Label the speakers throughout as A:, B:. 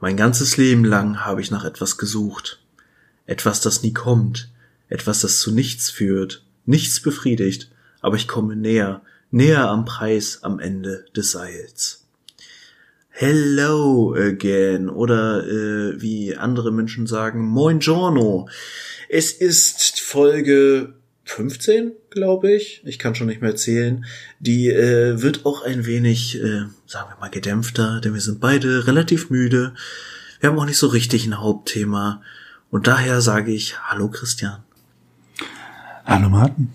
A: Mein ganzes Leben lang habe ich nach etwas gesucht. Etwas, das nie kommt. Etwas, das zu nichts führt. Nichts befriedigt. Aber ich komme näher, näher am Preis am Ende des Seils. Hello again oder äh, wie andere Menschen sagen, Moin Giorno. Es ist Folge 15, glaube ich. Ich kann schon nicht mehr zählen. Die äh, wird auch ein wenig, äh, sagen wir mal, gedämpfter, denn wir sind beide relativ müde. Wir haben auch nicht so richtig ein Hauptthema. Und daher sage ich Hallo Christian.
B: Hallo Martin.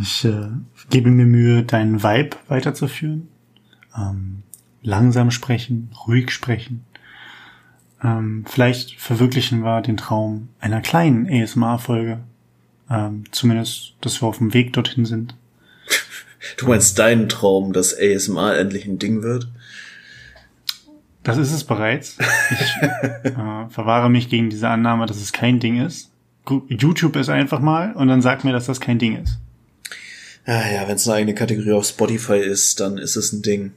B: Ich äh, gebe mir Mühe, deinen Vibe weiterzuführen. Ähm, langsam sprechen, ruhig sprechen. Ähm, vielleicht verwirklichen wir den Traum einer kleinen ASMR-Folge ähm, zumindest, dass wir auf dem Weg dorthin sind.
A: Du meinst deinen Traum, dass ASMR endlich ein Ding wird?
B: Das ist es bereits. Ich äh, verwahre mich gegen diese Annahme, dass es kein Ding ist. YouTube ist einfach mal und dann sagt mir, dass das kein Ding ist.
A: Ah ja, wenn es eine eigene Kategorie auf Spotify ist, dann ist es ein Ding.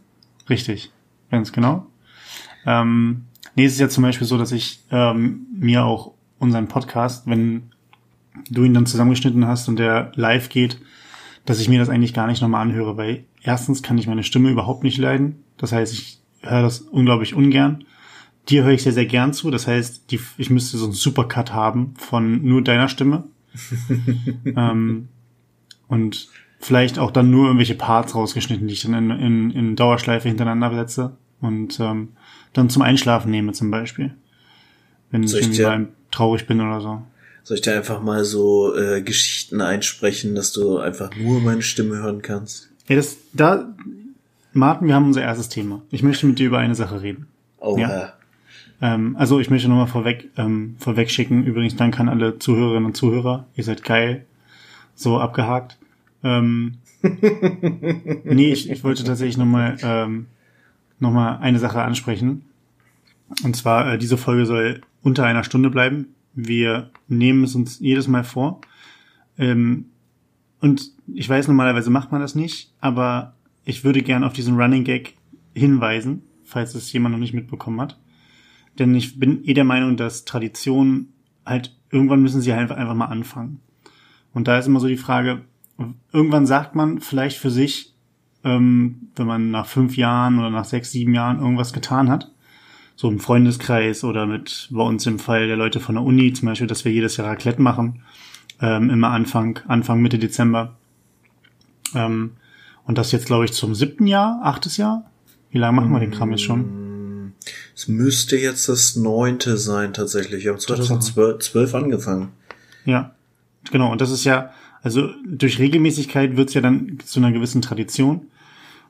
B: Richtig, ganz genau. Ähm, nee, es ist ja zum Beispiel so, dass ich ähm, mir auch unseren Podcast, wenn du ihn dann zusammengeschnitten hast und der live geht, dass ich mir das eigentlich gar nicht nochmal anhöre, weil erstens kann ich meine Stimme überhaupt nicht leiden. Das heißt, ich höre das unglaublich ungern. Dir höre ich sehr, sehr gern zu. Das heißt, die, ich müsste so einen Supercut haben von nur deiner Stimme. ähm, und vielleicht auch dann nur irgendwelche Parts rausgeschnitten, die ich dann in, in, in Dauerschleife hintereinander setze und ähm, dann zum Einschlafen nehme zum Beispiel. Wenn ich irgendwie mal traurig bin oder so.
A: Soll ich dir einfach mal so äh, Geschichten einsprechen, dass du einfach nur meine Stimme hören kannst?
B: Ja, das, da, Martin, wir haben unser erstes Thema. Ich möchte mit dir über eine Sache reden.
A: Oh, ja.
B: Ähm, also ich möchte nochmal vorweg, ähm, vorweg schicken. Übrigens, danke an alle Zuhörerinnen und Zuhörer. Ihr seid geil. So abgehakt. Ähm, nee, ich, ich wollte tatsächlich nochmal ähm, noch mal eine Sache ansprechen. Und zwar, äh, diese Folge soll unter einer Stunde bleiben. Wir nehmen es uns jedes Mal vor. Ähm, und ich weiß, normalerweise macht man das nicht, aber ich würde gern auf diesen Running Gag hinweisen, falls es jemand noch nicht mitbekommen hat. Denn ich bin eh der Meinung, dass Traditionen halt, irgendwann müssen sie halt einfach mal anfangen. Und da ist immer so die Frage, irgendwann sagt man vielleicht für sich, ähm, wenn man nach fünf Jahren oder nach sechs, sieben Jahren irgendwas getan hat, so im Freundeskreis oder mit bei uns im Fall der Leute von der Uni zum Beispiel, dass wir jedes Jahr Raclette machen, ähm, immer Anfang, Anfang Mitte Dezember. Ähm, und das jetzt, glaube ich, zum siebten Jahr, achtes Jahr. Wie lange machen wir den Kram jetzt schon?
A: Es müsste jetzt das neunte sein, tatsächlich. Wir haben 2012 angefangen.
B: Ja, genau. Und das ist ja, also durch Regelmäßigkeit wird's ja dann zu einer gewissen Tradition.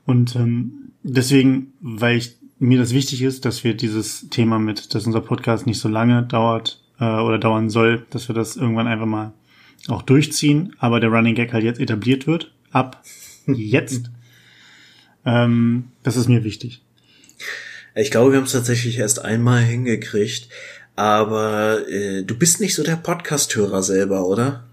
B: Und ähm, deswegen, weil ich mir das wichtig ist, dass wir dieses Thema mit, dass unser Podcast nicht so lange dauert äh, oder dauern soll, dass wir das irgendwann einfach mal auch durchziehen, aber der Running Gag halt jetzt etabliert wird, ab jetzt. ähm, das ist mir wichtig.
A: Ich glaube, wir haben es tatsächlich erst einmal hingekriegt, aber äh, du bist nicht so der Podcast-Hörer selber, oder?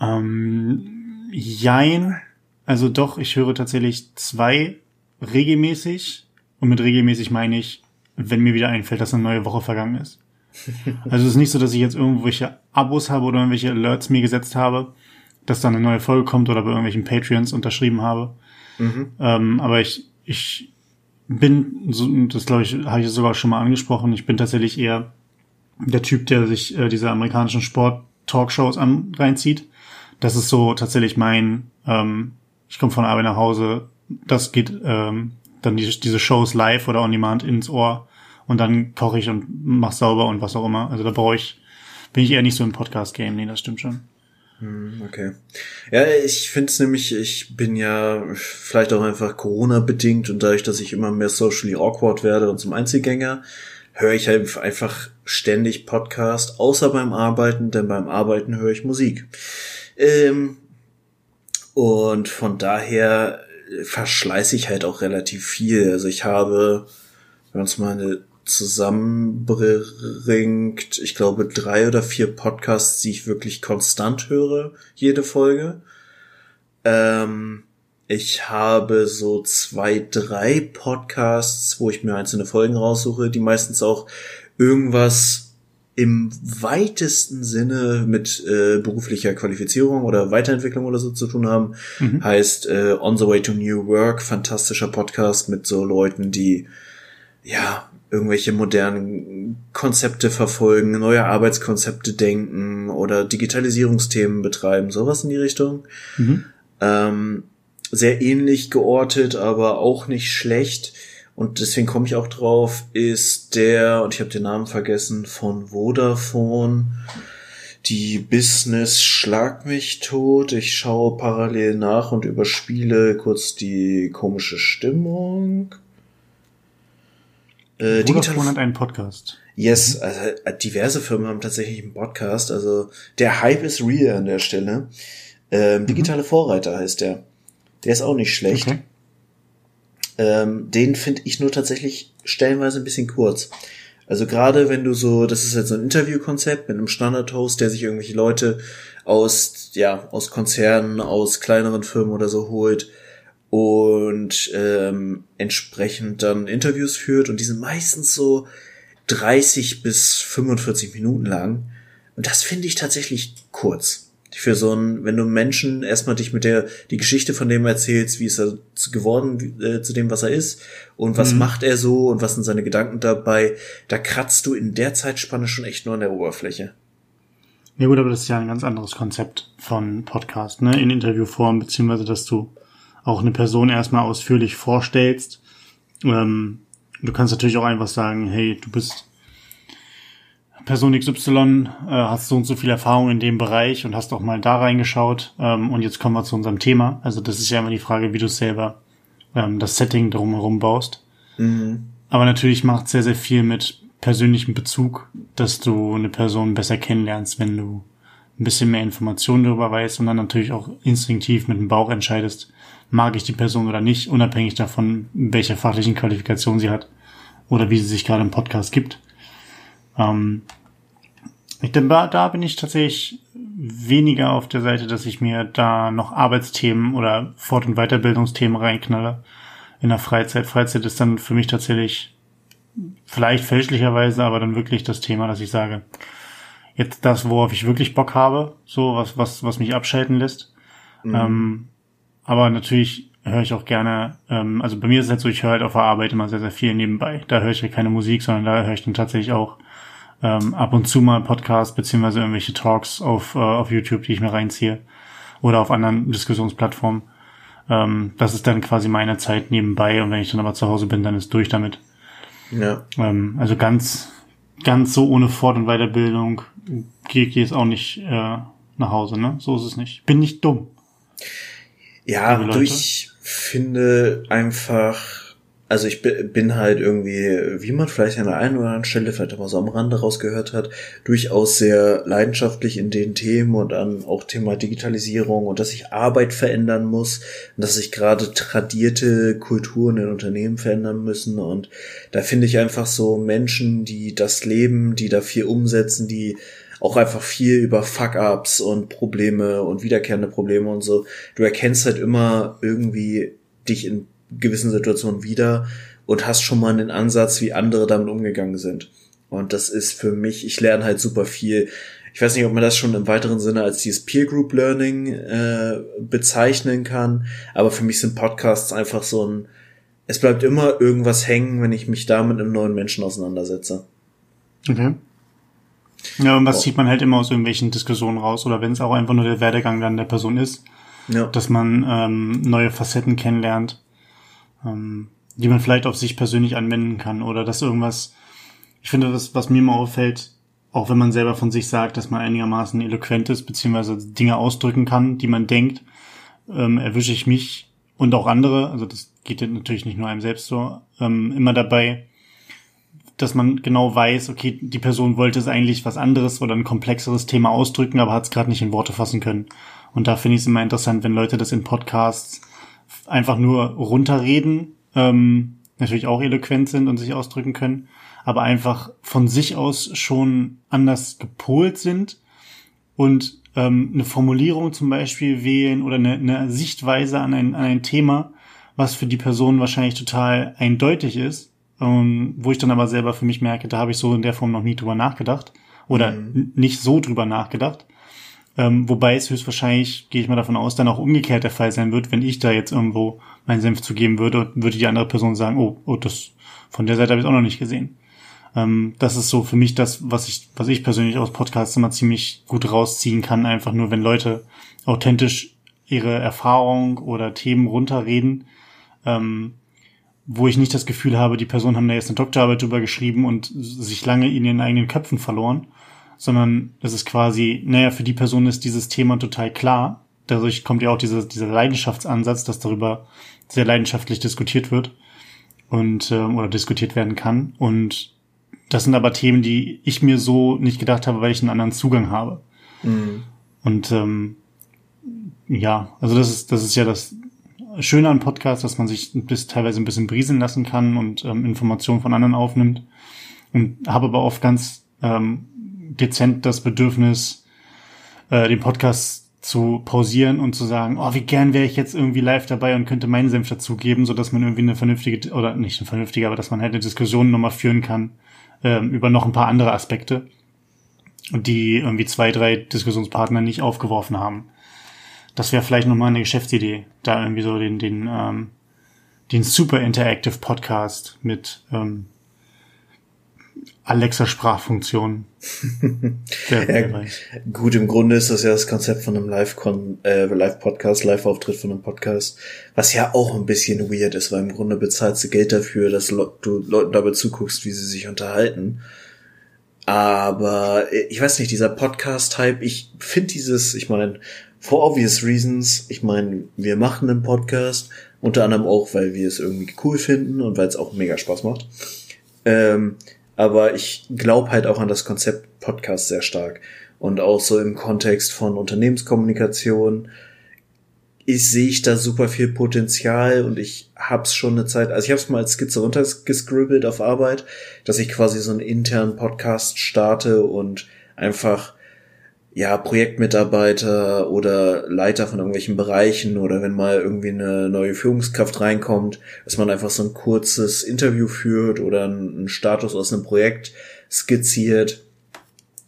B: Ähm, jein. Also doch, ich höre tatsächlich zwei regelmäßig und mit regelmäßig meine ich, wenn mir wieder einfällt, dass eine neue Woche vergangen ist. Also es ist nicht so, dass ich jetzt irgendwelche Abos habe oder irgendwelche Alerts mir gesetzt habe, dass da eine neue Folge kommt oder bei irgendwelchen Patreons unterschrieben habe. Mhm. Ähm, aber ich, ich bin, so, das glaube ich, habe ich sogar schon mal angesprochen, ich bin tatsächlich eher der Typ, der sich äh, diese amerikanischen Sport-Talkshows reinzieht. Das ist so tatsächlich mein, ähm, ich komme von Arbeit nach Hause, das geht ähm, dann die, diese Shows live oder on demand ins Ohr und dann koche ich und mach sauber und was auch immer. Also da brauche ich, bin ich eher nicht so im Podcast-Game. Nee, das stimmt schon.
A: Hm, okay. Ja, ich finde es nämlich, ich bin ja vielleicht auch einfach Corona-bedingt und dadurch, dass ich immer mehr socially awkward werde und zum Einzelgänger, höre ich halt einfach ständig Podcast, außer beim Arbeiten, denn beim Arbeiten höre ich Musik. Ähm, und von daher verschleiße ich halt auch relativ viel. Also ich habe, wenn man es mal zusammenbringt, ich glaube drei oder vier Podcasts, die ich wirklich konstant höre, jede Folge. Ähm, ich habe so zwei, drei Podcasts, wo ich mir einzelne Folgen raussuche, die meistens auch irgendwas im weitesten Sinne mit äh, beruflicher Qualifizierung oder Weiterentwicklung oder so zu tun haben. Mhm. Heißt äh, On the Way to New Work, fantastischer Podcast mit so Leuten, die ja irgendwelche modernen Konzepte verfolgen, neue Arbeitskonzepte denken oder Digitalisierungsthemen betreiben, sowas in die Richtung. Mhm. Ähm, sehr ähnlich geortet, aber auch nicht schlecht. Und deswegen komme ich auch drauf, ist der, und ich habe den Namen vergessen, von Vodafone, die Business Schlag mich tot. Ich schaue parallel nach und überspiele kurz die komische Stimmung.
B: Äh, Vodafone hat einen Podcast.
A: Yes, also äh, diverse Firmen haben tatsächlich einen Podcast. Also der Hype ist real an der Stelle. Ähm, mhm. digitale Vorreiter heißt der. Der ist auch nicht schlecht. Okay. Ähm, den finde ich nur tatsächlich stellenweise ein bisschen kurz. Also gerade wenn du so, das ist jetzt so ein Interviewkonzept mit einem Standard-Host, der sich irgendwelche Leute aus, ja, aus Konzernen, aus kleineren Firmen oder so holt und ähm, entsprechend dann Interviews führt und die sind meistens so 30 bis 45 Minuten lang. Und das finde ich tatsächlich kurz für so ein, wenn du Menschen erstmal dich mit der, die Geschichte von dem erzählst, wie ist er geworden äh, zu dem, was er ist und was mhm. macht er so und was sind seine Gedanken dabei, da kratzt du in der Zeitspanne schon echt nur an der Oberfläche.
B: Ja gut, aber das ist ja ein ganz anderes Konzept von Podcast, ne, in Interviewform, beziehungsweise, dass du auch eine Person erstmal ausführlich vorstellst. Ähm, du kannst natürlich auch einfach sagen, hey, du bist Person XY, äh, hast so und so viel Erfahrung in dem Bereich und hast auch mal da reingeschaut. Ähm, und jetzt kommen wir zu unserem Thema. Also das ist ja immer die Frage, wie du selber ähm, das Setting drumherum baust. Mhm. Aber natürlich macht sehr, sehr viel mit persönlichem Bezug, dass du eine Person besser kennenlernst, wenn du ein bisschen mehr Informationen darüber weißt und dann natürlich auch instinktiv mit dem Bauch entscheidest, mag ich die Person oder nicht, unabhängig davon, welche fachlichen Qualifikationen sie hat oder wie sie sich gerade im Podcast gibt. Ähm, ich denke, da bin ich tatsächlich weniger auf der Seite, dass ich mir da noch Arbeitsthemen oder Fort- und Weiterbildungsthemen reinknalle in der Freizeit. Freizeit ist dann für mich tatsächlich vielleicht fälschlicherweise, aber dann wirklich das Thema, dass ich sage, jetzt das, worauf ich wirklich Bock habe, so was, was, was mich abschalten lässt. Mhm. Ähm, aber natürlich höre ich auch gerne, ähm, also bei mir ist es halt so, ich höre halt auf der Arbeit immer sehr, sehr viel nebenbei. Da höre ich halt keine Musik, sondern da höre ich dann tatsächlich auch ähm, ab und zu mal Podcast beziehungsweise irgendwelche Talks auf, äh, auf YouTube, die ich mir reinziehe oder auf anderen Diskussionsplattformen. Ähm, das ist dann quasi meine Zeit nebenbei und wenn ich dann aber zu Hause bin, dann ist durch damit. Ja. Ähm, also ganz, ganz so ohne Fort- und Weiterbildung gehe ich jetzt auch nicht äh, nach Hause, ne? So ist es nicht. Bin nicht dumm.
A: Ja, ich finde einfach, also ich bin halt irgendwie, wie man vielleicht an der einen oder anderen Stelle vielleicht auch mal so am Rande rausgehört hat, durchaus sehr leidenschaftlich in den Themen und an auch Thema Digitalisierung und dass sich Arbeit verändern muss und dass sich gerade tradierte Kulturen in Unternehmen verändern müssen und da finde ich einfach so Menschen, die das leben, die da viel umsetzen, die auch einfach viel über Fuck-ups und Probleme und wiederkehrende Probleme und so. Du erkennst halt immer irgendwie dich in gewissen Situationen wieder und hast schon mal einen Ansatz, wie andere damit umgegangen sind. Und das ist für mich, ich lerne halt super viel. Ich weiß nicht, ob man das schon im weiteren Sinne als dieses Peer Group Learning äh, bezeichnen kann, aber für mich sind Podcasts einfach so ein, es bleibt immer irgendwas hängen, wenn ich mich da mit einem neuen Menschen auseinandersetze.
B: Okay. Ja, und was oh. zieht man halt immer aus irgendwelchen Diskussionen raus oder wenn es auch einfach nur der Werdegang dann der Person ist, ja. dass man ähm, neue Facetten kennenlernt ähm, die man vielleicht auf sich persönlich anwenden kann oder dass irgendwas, ich finde, das, was mir immer auffällt, auch wenn man selber von sich sagt, dass man einigermaßen eloquent ist, beziehungsweise Dinge ausdrücken kann, die man denkt, ähm, erwische ich mich und auch andere, also das geht natürlich nicht nur einem selbst so, ähm, immer dabei, dass man genau weiß, okay, die Person wollte es eigentlich was anderes oder ein komplexeres Thema ausdrücken, aber hat es gerade nicht in Worte fassen können. Und da finde ich es immer interessant, wenn Leute das in Podcasts einfach nur runterreden, ähm, natürlich auch eloquent sind und sich ausdrücken können, aber einfach von sich aus schon anders gepolt sind und ähm, eine Formulierung zum Beispiel wählen oder eine, eine Sichtweise an ein, an ein Thema, was für die Person wahrscheinlich total eindeutig ist, ähm, wo ich dann aber selber für mich merke, da habe ich so in der Form noch nie drüber nachgedacht oder mhm. nicht so drüber nachgedacht. Ähm, wobei es höchstwahrscheinlich, gehe ich mal davon aus, dann auch umgekehrt der Fall sein wird, wenn ich da jetzt irgendwo meinen Senf zugeben würde, würde die andere Person sagen, oh, oh, das von der Seite habe ich auch noch nicht gesehen. Ähm, das ist so für mich das, was ich, was ich persönlich aus Podcasts immer ziemlich gut rausziehen kann, einfach nur, wenn Leute authentisch ihre Erfahrung oder Themen runterreden, ähm, wo ich nicht das Gefühl habe, die Personen haben da jetzt eine Doktorarbeit drüber geschrieben und sich lange in ihren eigenen Köpfen verloren, sondern es ist quasi, naja, für die Person ist dieses Thema total klar. Dadurch kommt ja auch dieser, dieser Leidenschaftsansatz, dass darüber sehr leidenschaftlich diskutiert wird und äh, oder diskutiert werden kann. Und das sind aber Themen, die ich mir so nicht gedacht habe, weil ich einen anderen Zugang habe. Mhm. Und ähm, ja, also das ist, das ist ja das Schöne an Podcasts, dass man sich bis teilweise ein bisschen brieseln lassen kann und ähm, Informationen von anderen aufnimmt. Und habe aber oft ganz ähm, dezent das Bedürfnis, äh, den Podcast zu pausieren und zu sagen, oh, wie gern wäre ich jetzt irgendwie live dabei und könnte meinen Senf dazugeben, so dass man irgendwie eine vernünftige, oder nicht eine vernünftige, aber dass man halt eine Diskussion nochmal führen kann ähm, über noch ein paar andere Aspekte, die irgendwie zwei, drei Diskussionspartner nicht aufgeworfen haben. Das wäre vielleicht nochmal eine Geschäftsidee, da irgendwie so den, den, ähm, den Super Interactive Podcast mit ähm, Alexa-Sprachfunktion.
A: ja, gut, im Grunde ist das ja das Konzept von einem Live-Podcast, äh, Live Live-Auftritt von einem Podcast, was ja auch ein bisschen weird ist, weil im Grunde bezahlst du Geld dafür, dass du Leuten dabei zuguckst, wie sie sich unterhalten. Aber äh, ich weiß nicht, dieser Podcast-Hype, ich finde dieses, ich meine, for obvious reasons, ich meine, wir machen einen Podcast, unter anderem auch, weil wir es irgendwie cool finden und weil es auch mega Spaß macht. Ähm, aber ich glaube halt auch an das Konzept Podcast sehr stark. Und auch so im Kontext von Unternehmenskommunikation ich sehe ich da super viel Potenzial und ich hab's schon eine Zeit, also ich hab's mal als Skizze runtergescribbelt auf Arbeit, dass ich quasi so einen internen Podcast starte und einfach ja, Projektmitarbeiter oder Leiter von irgendwelchen Bereichen oder wenn mal irgendwie eine neue Führungskraft reinkommt, dass man einfach so ein kurzes Interview führt oder einen Status aus einem Projekt skizziert,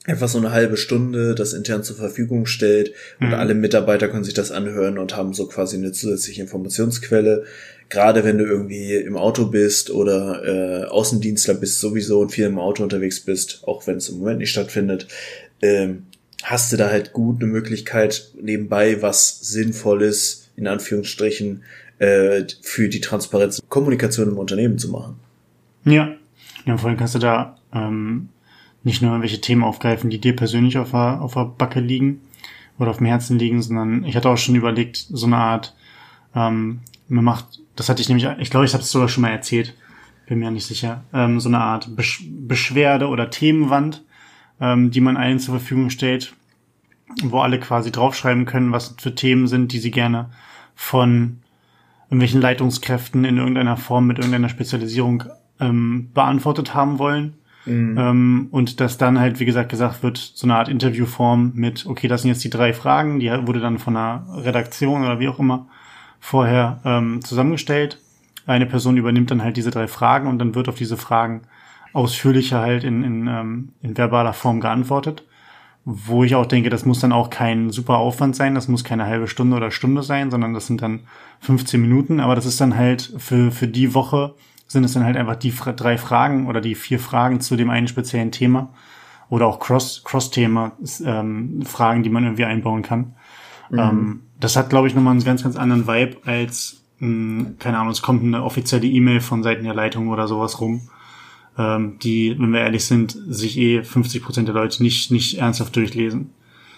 A: einfach so eine halbe Stunde das intern zur Verfügung stellt und mhm. alle Mitarbeiter können sich das anhören und haben so quasi eine zusätzliche Informationsquelle. Gerade wenn du irgendwie im Auto bist oder äh, Außendienstler bist sowieso und viel im Auto unterwegs bist, auch wenn es im Moment nicht stattfindet, ähm, hast du da halt gut eine Möglichkeit, nebenbei was Sinnvolles, in Anführungsstrichen, äh, für die Transparenz Kommunikation im Unternehmen zu machen.
B: Ja, ja vor allem kannst du da ähm, nicht nur irgendwelche Themen aufgreifen, die dir persönlich auf der, auf der Backe liegen oder auf dem Herzen liegen, sondern ich hatte auch schon überlegt, so eine Art, ähm, man macht, das hatte ich nämlich, ich glaube, ich habe es sogar schon mal erzählt, bin mir nicht sicher, ähm, so eine Art Besch Beschwerde oder Themenwand, ähm, die man allen zur Verfügung stellt, wo alle quasi draufschreiben können, was für Themen sind, die sie gerne von irgendwelchen Leitungskräften in irgendeiner Form mit irgendeiner Spezialisierung ähm, beantwortet haben wollen. Mhm. Ähm, und dass dann halt, wie gesagt, gesagt wird, so eine Art Interviewform mit, okay, das sind jetzt die drei Fragen, die wurde dann von einer Redaktion oder wie auch immer vorher ähm, zusammengestellt. Eine Person übernimmt dann halt diese drei Fragen und dann wird auf diese Fragen ausführlicher halt in, in, ähm, in verbaler Form geantwortet. Wo ich auch denke, das muss dann auch kein super Aufwand sein, das muss keine halbe Stunde oder Stunde sein, sondern das sind dann 15 Minuten, aber das ist dann halt für, für die Woche sind es dann halt einfach die drei Fragen oder die vier Fragen zu dem einen speziellen Thema oder auch Cross, Cross-Thema, ähm, Fragen, die man irgendwie einbauen kann. Mhm. Ähm, das hat, glaube ich, nochmal einen ganz, ganz anderen Vibe als, mh, hm, keine Ahnung, es kommt eine offizielle E-Mail von Seiten der Leitung oder sowas rum ähm, die, wenn wir ehrlich sind, sich eh 50 Prozent der Leute nicht, nicht ernsthaft durchlesen.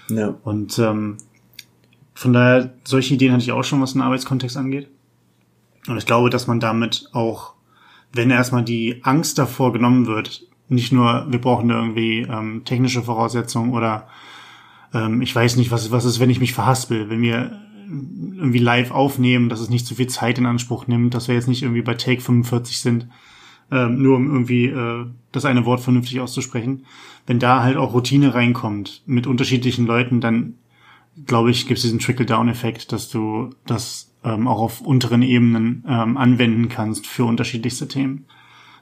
B: Ja. Und ähm, von daher, solche Ideen hatte ich auch schon, was den Arbeitskontext angeht. Und ich glaube, dass man damit auch, wenn erstmal die Angst davor genommen wird, nicht nur, wir brauchen irgendwie ähm, technische Voraussetzungen oder ähm, ich weiß nicht, was, was ist, wenn ich mich verhaspel, wenn wir irgendwie live aufnehmen, dass es nicht zu viel Zeit in Anspruch nimmt, dass wir jetzt nicht irgendwie bei Take 45 sind, ähm, nur um irgendwie äh, das eine Wort vernünftig auszusprechen. Wenn da halt auch Routine reinkommt mit unterschiedlichen Leuten, dann glaube ich, gibt es diesen Trickle-Down-Effekt, dass du das ähm, auch auf unteren Ebenen ähm, anwenden kannst für unterschiedlichste Themen.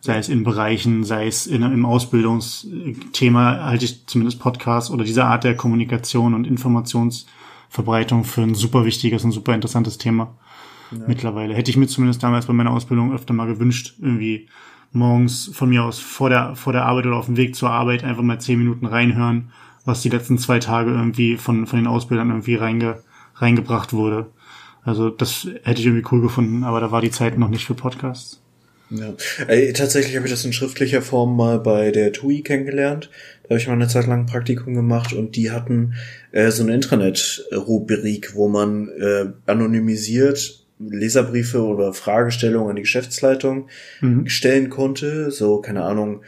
B: Sei es in Bereichen, sei es in, im Ausbildungsthema, halte ich zumindest Podcasts oder diese Art der Kommunikation und Informationsverbreitung für ein super wichtiges und super interessantes Thema. Ja. Mittlerweile. Hätte ich mir zumindest damals bei meiner Ausbildung öfter mal gewünscht, irgendwie morgens von mir aus vor der, vor der Arbeit oder auf dem Weg zur Arbeit einfach mal zehn Minuten reinhören was die letzten zwei Tage irgendwie von, von den Ausbildern irgendwie reinge, reingebracht wurde. Also das hätte ich irgendwie cool gefunden, aber da war die Zeit noch nicht für Podcasts.
A: Ja. Ey, tatsächlich habe ich das in schriftlicher Form mal bei der TUI kennengelernt. Da habe ich mal eine Zeit lang ein Praktikum gemacht und die hatten äh, so eine Intranet-Rubrik, wo man äh, anonymisiert Leserbriefe oder Fragestellungen an die Geschäftsleitung mhm. stellen konnte. So, keine Ahnung,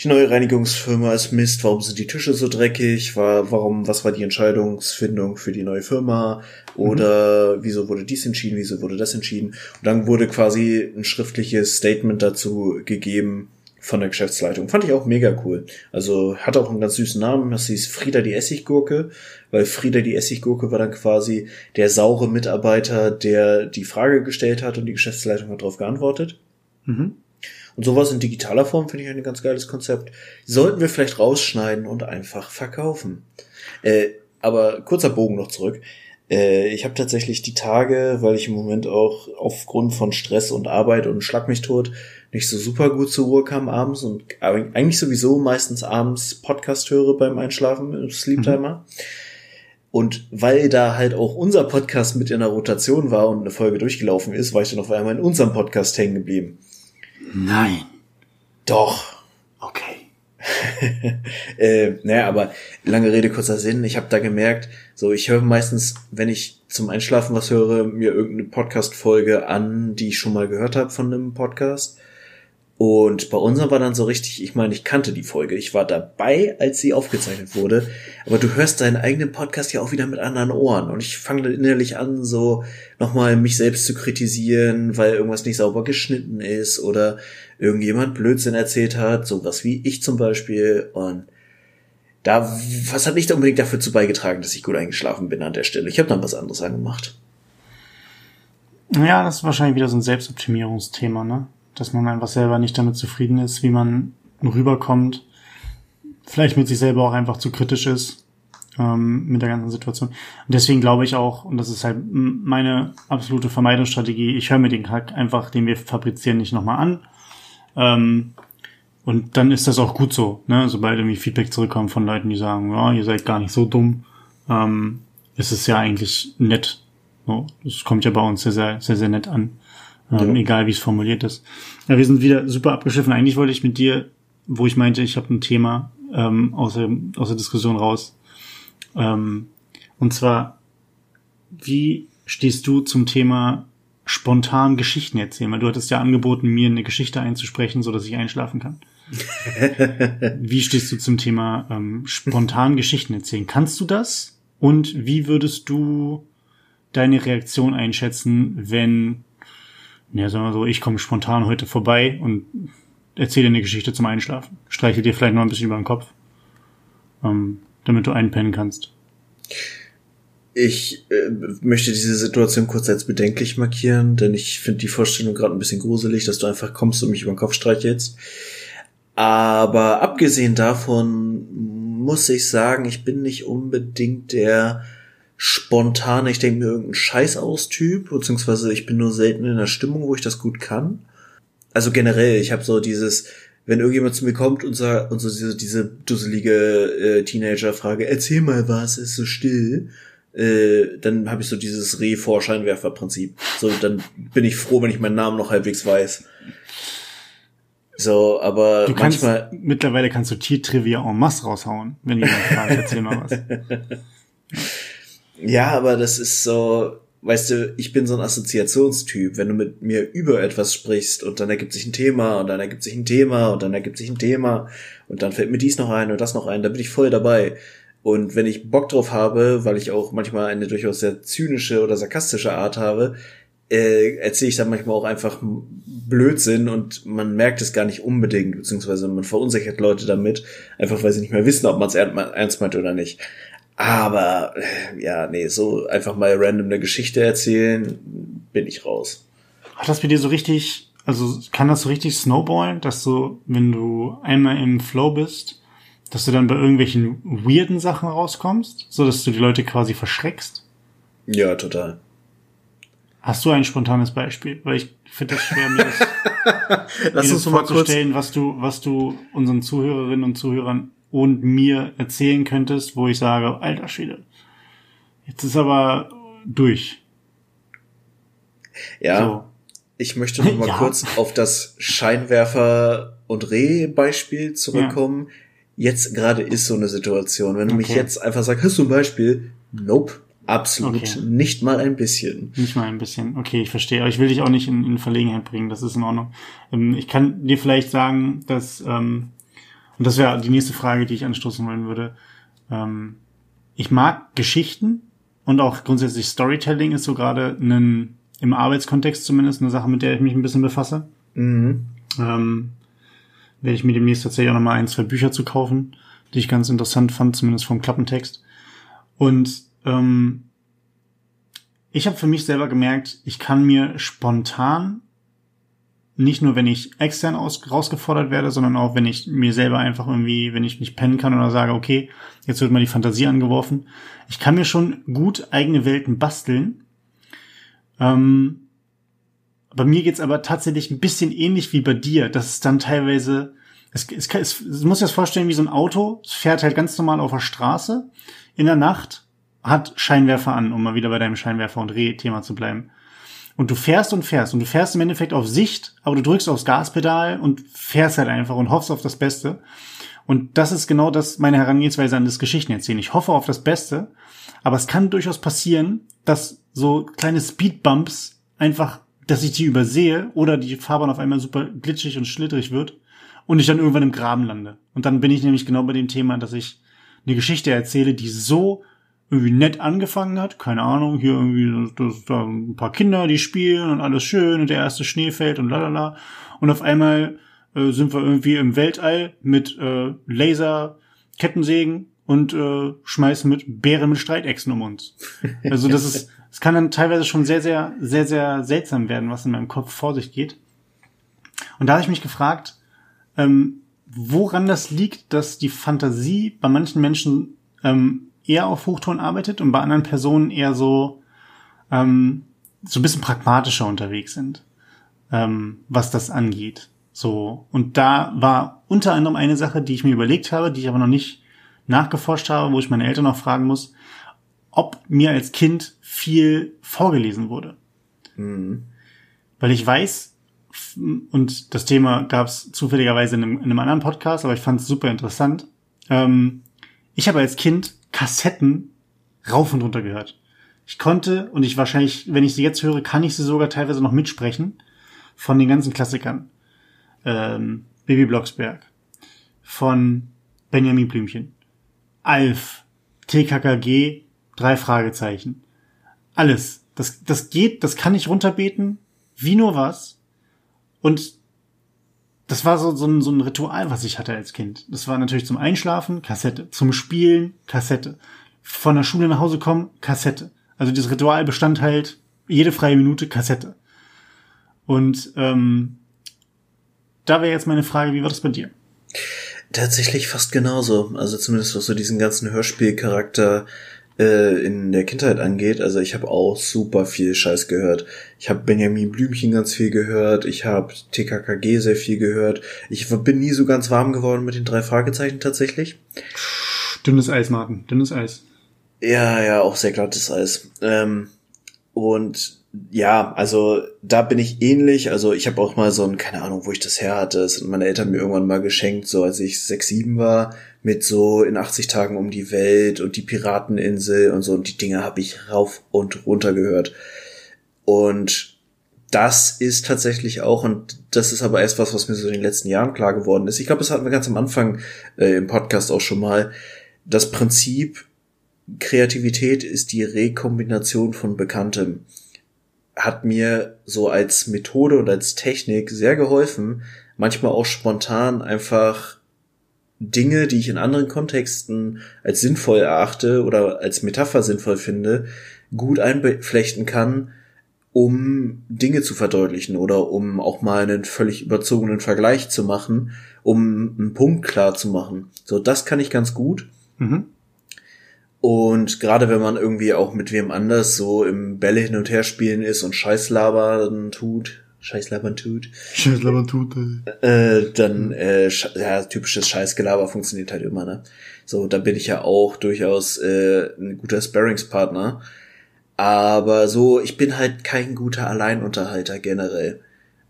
A: die neue Reinigungsfirma ist Mist, warum sind die Tische so dreckig, war, warum, was war die Entscheidungsfindung für die neue Firma oder mhm. wieso wurde dies entschieden, wieso wurde das entschieden. Und dann wurde quasi ein schriftliches Statement dazu gegeben von der Geschäftsleitung. Fand ich auch mega cool. Also hat auch einen ganz süßen Namen, das hieß Frieda die Essiggurke, weil Frieda die Essiggurke war dann quasi der saure Mitarbeiter, der die Frage gestellt hat und die Geschäftsleitung hat darauf geantwortet. Mhm. Und sowas in digitaler Form finde ich ein ganz geiles Konzept. Sollten wir vielleicht rausschneiden und einfach verkaufen. Äh, aber kurzer Bogen noch zurück. Äh, ich habe tatsächlich die Tage, weil ich im Moment auch aufgrund von Stress und Arbeit und Schlag mich tot nicht so super gut zur Ruhe kam abends und eigentlich sowieso meistens abends Podcast höre beim Einschlafen im Sleeptimer. Mhm. Und weil da halt auch unser Podcast mit in der Rotation war und eine Folge durchgelaufen ist, war ich dann auf einmal in unserem Podcast hängen geblieben.
B: Nein.
A: Doch.
B: Okay.
A: äh, naja, aber lange Rede, kurzer Sinn. Ich habe da gemerkt, so ich höre meistens, wenn ich zum Einschlafen was höre, mir irgendeine Podcast-Folge an, die ich schon mal gehört habe von einem Podcast. Und bei unserem war dann so richtig, ich meine, ich kannte die Folge, ich war dabei, als sie aufgezeichnet wurde, aber du hörst deinen eigenen Podcast ja auch wieder mit anderen Ohren und ich fange dann innerlich an, so nochmal mich selbst zu kritisieren, weil irgendwas nicht sauber geschnitten ist oder irgendjemand Blödsinn erzählt hat, sowas wie ich zum Beispiel und da, was hat nicht unbedingt dafür zu beigetragen, dass ich gut eingeschlafen bin an der Stelle. Ich habe dann was anderes angemacht.
B: Ja, das ist wahrscheinlich wieder so ein Selbstoptimierungsthema, ne? Dass man einfach selber nicht damit zufrieden ist, wie man rüberkommt, vielleicht mit sich selber auch einfach zu kritisch ist ähm, mit der ganzen Situation. Und deswegen glaube ich auch, und das ist halt meine absolute Vermeidungsstrategie, ich höre mir den Hack einfach, den wir fabrizieren, nicht nochmal an. Ähm, und dann ist das auch gut so, ne? Sobald irgendwie Feedback zurückkommt von Leuten, die sagen, ja, ihr seid gar nicht so dumm, ähm, ist es ja eigentlich nett. So, das kommt ja bei uns sehr, sehr, sehr, sehr nett an ähm, ja. egal wie es formuliert ist. Ja, wir sind wieder super abgeschiffen. Eigentlich wollte ich mit dir, wo ich meinte, ich habe ein Thema ähm, aus, der, aus der Diskussion raus. Ähm, und zwar, wie stehst du zum Thema spontan Geschichten erzählen? Weil du hattest ja angeboten, mir eine Geschichte einzusprechen, so dass ich einschlafen kann. wie stehst du zum Thema ähm, spontan Geschichten erzählen? Kannst du das? Und wie würdest du deine Reaktion einschätzen, wenn ja, sagen wir so, ich komme spontan heute vorbei und erzähle eine Geschichte zum Einschlafen. Streiche dir vielleicht noch ein bisschen über den Kopf, ähm, damit du einpennen kannst.
A: Ich äh, möchte diese Situation kurz als bedenklich markieren, denn ich finde die Vorstellung gerade ein bisschen gruselig, dass du einfach kommst und mich über den Kopf streichelst. Aber abgesehen davon muss ich sagen, ich bin nicht unbedingt der spontan, ich denke mir irgendeinen Scheiß aus Typ, beziehungsweise ich bin nur selten in der Stimmung, wo ich das gut kann. Also generell, ich habe so dieses, wenn irgendjemand zu mir kommt und sagt und so diese, diese dusselige äh, Teenager-Frage, erzähl mal was, ist so still, äh, dann habe ich so dieses Reh-Vorscheinwerfer-Prinzip. So, dann bin ich froh, wenn ich meinen Namen noch halbwegs weiß. So, aber
B: du kannst, manchmal. Mittlerweile kannst du Tiertrivia en masse raushauen, wenn jemand fragt, erzähl mal was.
A: Ja, aber das ist so, weißt du, ich bin so ein Assoziationstyp. Wenn du mit mir über etwas sprichst und dann ergibt sich ein Thema und dann ergibt sich ein Thema und dann ergibt sich ein Thema und dann fällt mir dies noch ein und das noch ein, da bin ich voll dabei. Und wenn ich Bock drauf habe, weil ich auch manchmal eine durchaus sehr zynische oder sarkastische Art habe, äh, erzähle ich dann manchmal auch einfach Blödsinn und man merkt es gar nicht unbedingt, beziehungsweise man verunsichert Leute damit, einfach weil sie nicht mehr wissen, ob man es ernst meint oder nicht. Aber ja, nee, so einfach mal random eine Geschichte erzählen, bin ich raus.
B: Hat das bei dir so richtig, also kann das so richtig snowballen, dass du, wenn du einmal im Flow bist, dass du dann bei irgendwelchen weirden Sachen rauskommst, so dass du die Leute quasi verschreckst?
A: Ja, total.
B: Hast du ein spontanes Beispiel? Weil ich finde das schwer, mir das, Lass mir das vorzustellen, was du, was du unseren Zuhörerinnen und Zuhörern und mir erzählen könntest, wo ich sage, alter Schwede, jetzt ist aber durch.
A: Ja. So. Ich möchte noch mal ja. kurz auf das Scheinwerfer und Reh Beispiel zurückkommen. Ja jetzt gerade ist so eine Situation. Wenn du okay. mich jetzt einfach sagst, hast du ein Beispiel? Nope. Absolut okay. nicht mal ein bisschen.
B: Nicht mal ein bisschen. Okay, ich verstehe. Aber ich will dich auch nicht in, in Verlegenheit bringen. Das ist in Ordnung. Ähm, ich kann dir vielleicht sagen, dass, ähm, und das wäre die nächste Frage, die ich anstoßen wollen würde. Ähm, ich mag Geschichten und auch grundsätzlich Storytelling ist so gerade ein, im Arbeitskontext zumindest eine Sache, mit der ich mich ein bisschen befasse. Mhm. Ähm, werde ich mir demnächst tatsächlich auch nochmal ein, zwei Bücher zu kaufen, die ich ganz interessant fand, zumindest vom Klappentext. Und ähm, ich habe für mich selber gemerkt, ich kann mir spontan, nicht nur wenn ich extern aus, rausgefordert werde, sondern auch wenn ich mir selber einfach irgendwie, wenn ich nicht pennen kann oder sage, okay, jetzt wird mal die Fantasie angeworfen, ich kann mir schon gut eigene Welten basteln. Ähm, bei mir geht's aber tatsächlich ein bisschen ähnlich wie bei dir, dass es dann teilweise, es, es, es, es muss sich das vorstellen wie so ein Auto, es fährt halt ganz normal auf der Straße in der Nacht, hat Scheinwerfer an, um mal wieder bei deinem Scheinwerfer- und Reh-Thema zu bleiben. Und du fährst und fährst und du fährst im Endeffekt auf Sicht, aber du drückst aufs Gaspedal und fährst halt einfach und hoffst auf das Beste. Und das ist genau das meine Herangehensweise an das Geschichtenerzählen. Ich hoffe auf das Beste, aber es kann durchaus passieren, dass so kleine Speedbumps einfach dass ich die übersehe oder die Fahrbahn auf einmal super glitschig und schlittrig wird und ich dann irgendwann im Graben lande. Und dann bin ich nämlich genau bei dem Thema, dass ich eine Geschichte erzähle, die so irgendwie nett angefangen hat. Keine Ahnung, hier irgendwie das, da ein paar Kinder, die spielen und alles schön und der erste Schnee fällt und lalala. Und auf einmal äh, sind wir irgendwie im Weltall mit äh, Laser, Kettensägen und äh, schmeißen mit Bären mit Streitechsen um uns. Also das ist es kann dann teilweise schon sehr, sehr, sehr, sehr seltsam werden, was in meinem Kopf vor sich geht. Und da habe ich mich gefragt, ähm, woran das liegt, dass die Fantasie bei manchen Menschen ähm, eher auf Hochton arbeitet und bei anderen Personen eher so ähm, so ein bisschen pragmatischer unterwegs sind, ähm, was das angeht. So und da war unter anderem eine Sache, die ich mir überlegt habe, die ich aber noch nicht nachgeforscht habe, wo ich meine Eltern noch fragen muss, ob mir als Kind viel vorgelesen wurde. Mhm. Weil ich weiß, und das Thema gab es zufälligerweise in einem, in einem, anderen Podcast, aber ich fand es super interessant. Ähm, ich habe als Kind Kassetten rauf und runter gehört. Ich konnte, und ich wahrscheinlich, wenn ich sie jetzt höre, kann ich sie sogar teilweise noch mitsprechen, von den ganzen Klassikern. Ähm, Baby Blocksberg, von Benjamin Blümchen, Alf, TKKG, Drei Fragezeichen. Alles. Das, das geht, das kann ich runterbeten, wie nur was. Und das war so, so, ein, so ein Ritual, was ich hatte als Kind. Das war natürlich zum Einschlafen, Kassette. Zum Spielen, Kassette. Von der Schule nach Hause kommen, Kassette. Also dieses Ritual bestand halt jede freie Minute Kassette. Und ähm, da wäre jetzt meine Frage, wie war das bei dir?
A: Tatsächlich fast genauso. Also zumindest was so diesen ganzen Hörspielcharakter äh, in der Kindheit angeht. Also ich habe auch super viel Scheiß gehört. Ich habe Benjamin Blümchen ganz viel gehört. Ich habe TKKG sehr viel gehört. Ich bin nie so ganz warm geworden mit den drei Fragezeichen tatsächlich.
B: Dünnes Eis, Martin. Dünnes Eis.
A: Ja, ja, auch sehr glattes Eis. Ähm, und ja, also da bin ich ähnlich. Also ich habe auch mal so ein, keine Ahnung, wo ich das her hatte. Das hat meine Eltern mir irgendwann mal geschenkt, so als ich sechs, sieben war, mit so in 80 Tagen um die Welt und die Pirateninsel und so. Und die Dinge habe ich rauf und runter gehört. Und das ist tatsächlich auch, und das ist aber erst was, was mir so in den letzten Jahren klar geworden ist. Ich glaube, das hatten wir ganz am Anfang äh, im Podcast auch schon mal. Das Prinzip Kreativität ist die Rekombination von Bekanntem hat mir so als Methode und als Technik sehr geholfen, manchmal auch spontan einfach Dinge, die ich in anderen Kontexten als sinnvoll erachte oder als Metapher sinnvoll finde, gut einflechten kann, um Dinge zu verdeutlichen oder um auch mal einen völlig überzogenen Vergleich zu machen, um einen Punkt klar zu machen. So, das kann ich ganz gut. Mhm. Und gerade wenn man irgendwie auch mit wem anders so im Bälle hin und her spielen ist und Scheißlabern tut, Scheißlabern tut.
B: Scheißlabern tut,
A: ey. Äh, dann, äh, ja, typisches Scheißgelaber funktioniert halt immer, ne? So, da bin ich ja auch durchaus äh, ein guter Sparringspartner. Aber so, ich bin halt kein guter Alleinunterhalter generell.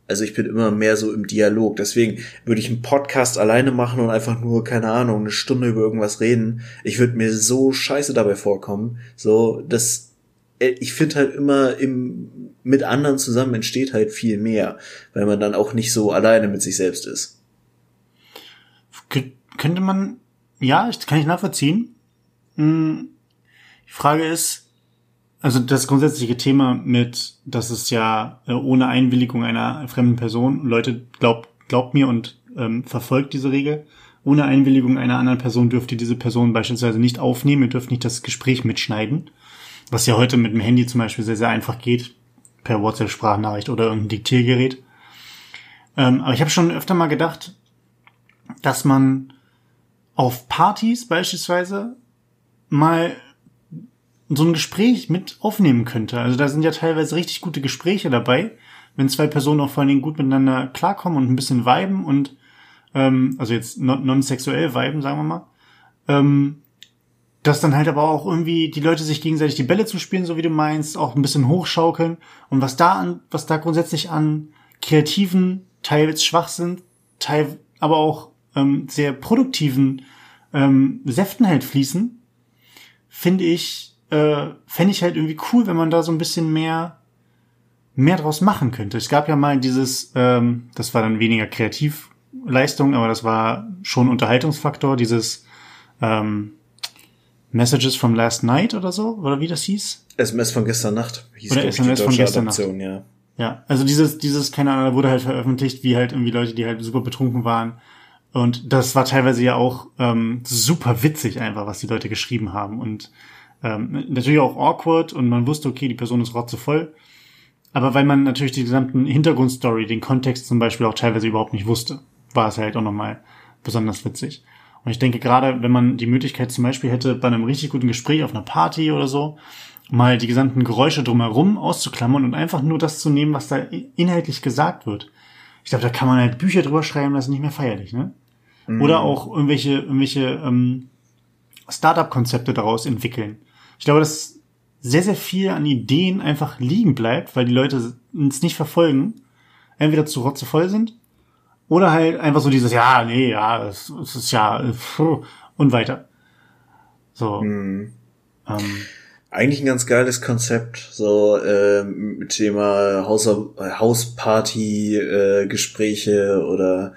A: Also ich bin immer mehr so im Dialog. Deswegen würde ich einen Podcast alleine machen und einfach nur, keine Ahnung, eine Stunde über irgendwas reden. Ich würde mir so scheiße dabei vorkommen. So, das, äh, ich finde halt immer im, mit anderen zusammen entsteht halt viel mehr, weil man dann auch nicht so alleine mit sich selbst ist.
B: könnte man, ja, kann ich nachvollziehen. Hm, die Frage ist, also das grundsätzliche Thema mit, dass es ja äh, ohne Einwilligung einer fremden Person, Leute, glaubt, glaubt mir und ähm, verfolgt diese Regel, ohne Einwilligung einer anderen Person dürft ihr diese Person beispielsweise nicht aufnehmen, ihr dürft nicht das Gespräch mitschneiden, was ja heute mit dem Handy zum Beispiel sehr, sehr einfach geht, per WhatsApp-Sprachnachricht oder irgendein Diktiergerät. Ähm, aber ich habe schon öfter mal gedacht, dass man auf Partys beispielsweise mal so ein Gespräch mit aufnehmen könnte. Also da sind ja teilweise richtig gute Gespräche dabei, wenn zwei Personen auch vor allen Dingen gut miteinander klarkommen und ein bisschen viben und ähm, also jetzt non-sexuell viben, sagen wir mal. Ähm, dass dann halt aber auch irgendwie die Leute sich gegenseitig die Bälle zu spielen, so wie du meinst, auch ein bisschen hochschaukeln und was da an, was da grundsätzlich an kreativen, teils schwach sind, teil, aber auch ähm, sehr produktiven ähm, Säften halt fließen, finde ich äh, fände ich halt irgendwie cool, wenn man da so ein bisschen mehr mehr draus machen könnte. Es gab ja mal dieses, ähm, das war dann weniger Kreativleistung, aber das war schon Unterhaltungsfaktor, dieses ähm, Messages from Last Night oder so, oder wie das hieß?
A: SMS von gestern Nacht
B: hieß Oder SMS von gestern Adaption, Nacht. Ja. ja, also dieses, dieses, keine Ahnung, da wurde halt veröffentlicht, wie halt irgendwie Leute, die halt super betrunken waren. Und das war teilweise ja auch ähm, super witzig einfach, was die Leute geschrieben haben. Und ähm, natürlich auch awkward und man wusste, okay, die Person ist rotzevoll. Aber weil man natürlich die gesamten Hintergrundstory, den Kontext zum Beispiel auch teilweise überhaupt nicht wusste, war es halt auch nochmal besonders witzig. Und ich denke gerade, wenn man die Möglichkeit zum Beispiel hätte, bei einem richtig guten Gespräch auf einer Party oder so, mal die gesamten Geräusche drumherum auszuklammern und einfach nur das zu nehmen, was da inhaltlich gesagt wird. Ich glaube, da kann man halt Bücher drüber schreiben, das ist nicht mehr feierlich, ne? Mhm. Oder auch irgendwelche, irgendwelche ähm, Startup-Konzepte daraus entwickeln. Ich glaube, dass sehr, sehr viel an Ideen einfach liegen bleibt, weil die Leute uns nicht verfolgen, entweder zu rotzevoll sind oder halt einfach so dieses, ja, nee, ja, es, es ist ja, und weiter. So. Hm.
A: Ähm, Eigentlich ein ganz geiles Konzept, so äh, mit Thema Haus, Hausparty, äh, Gespräche oder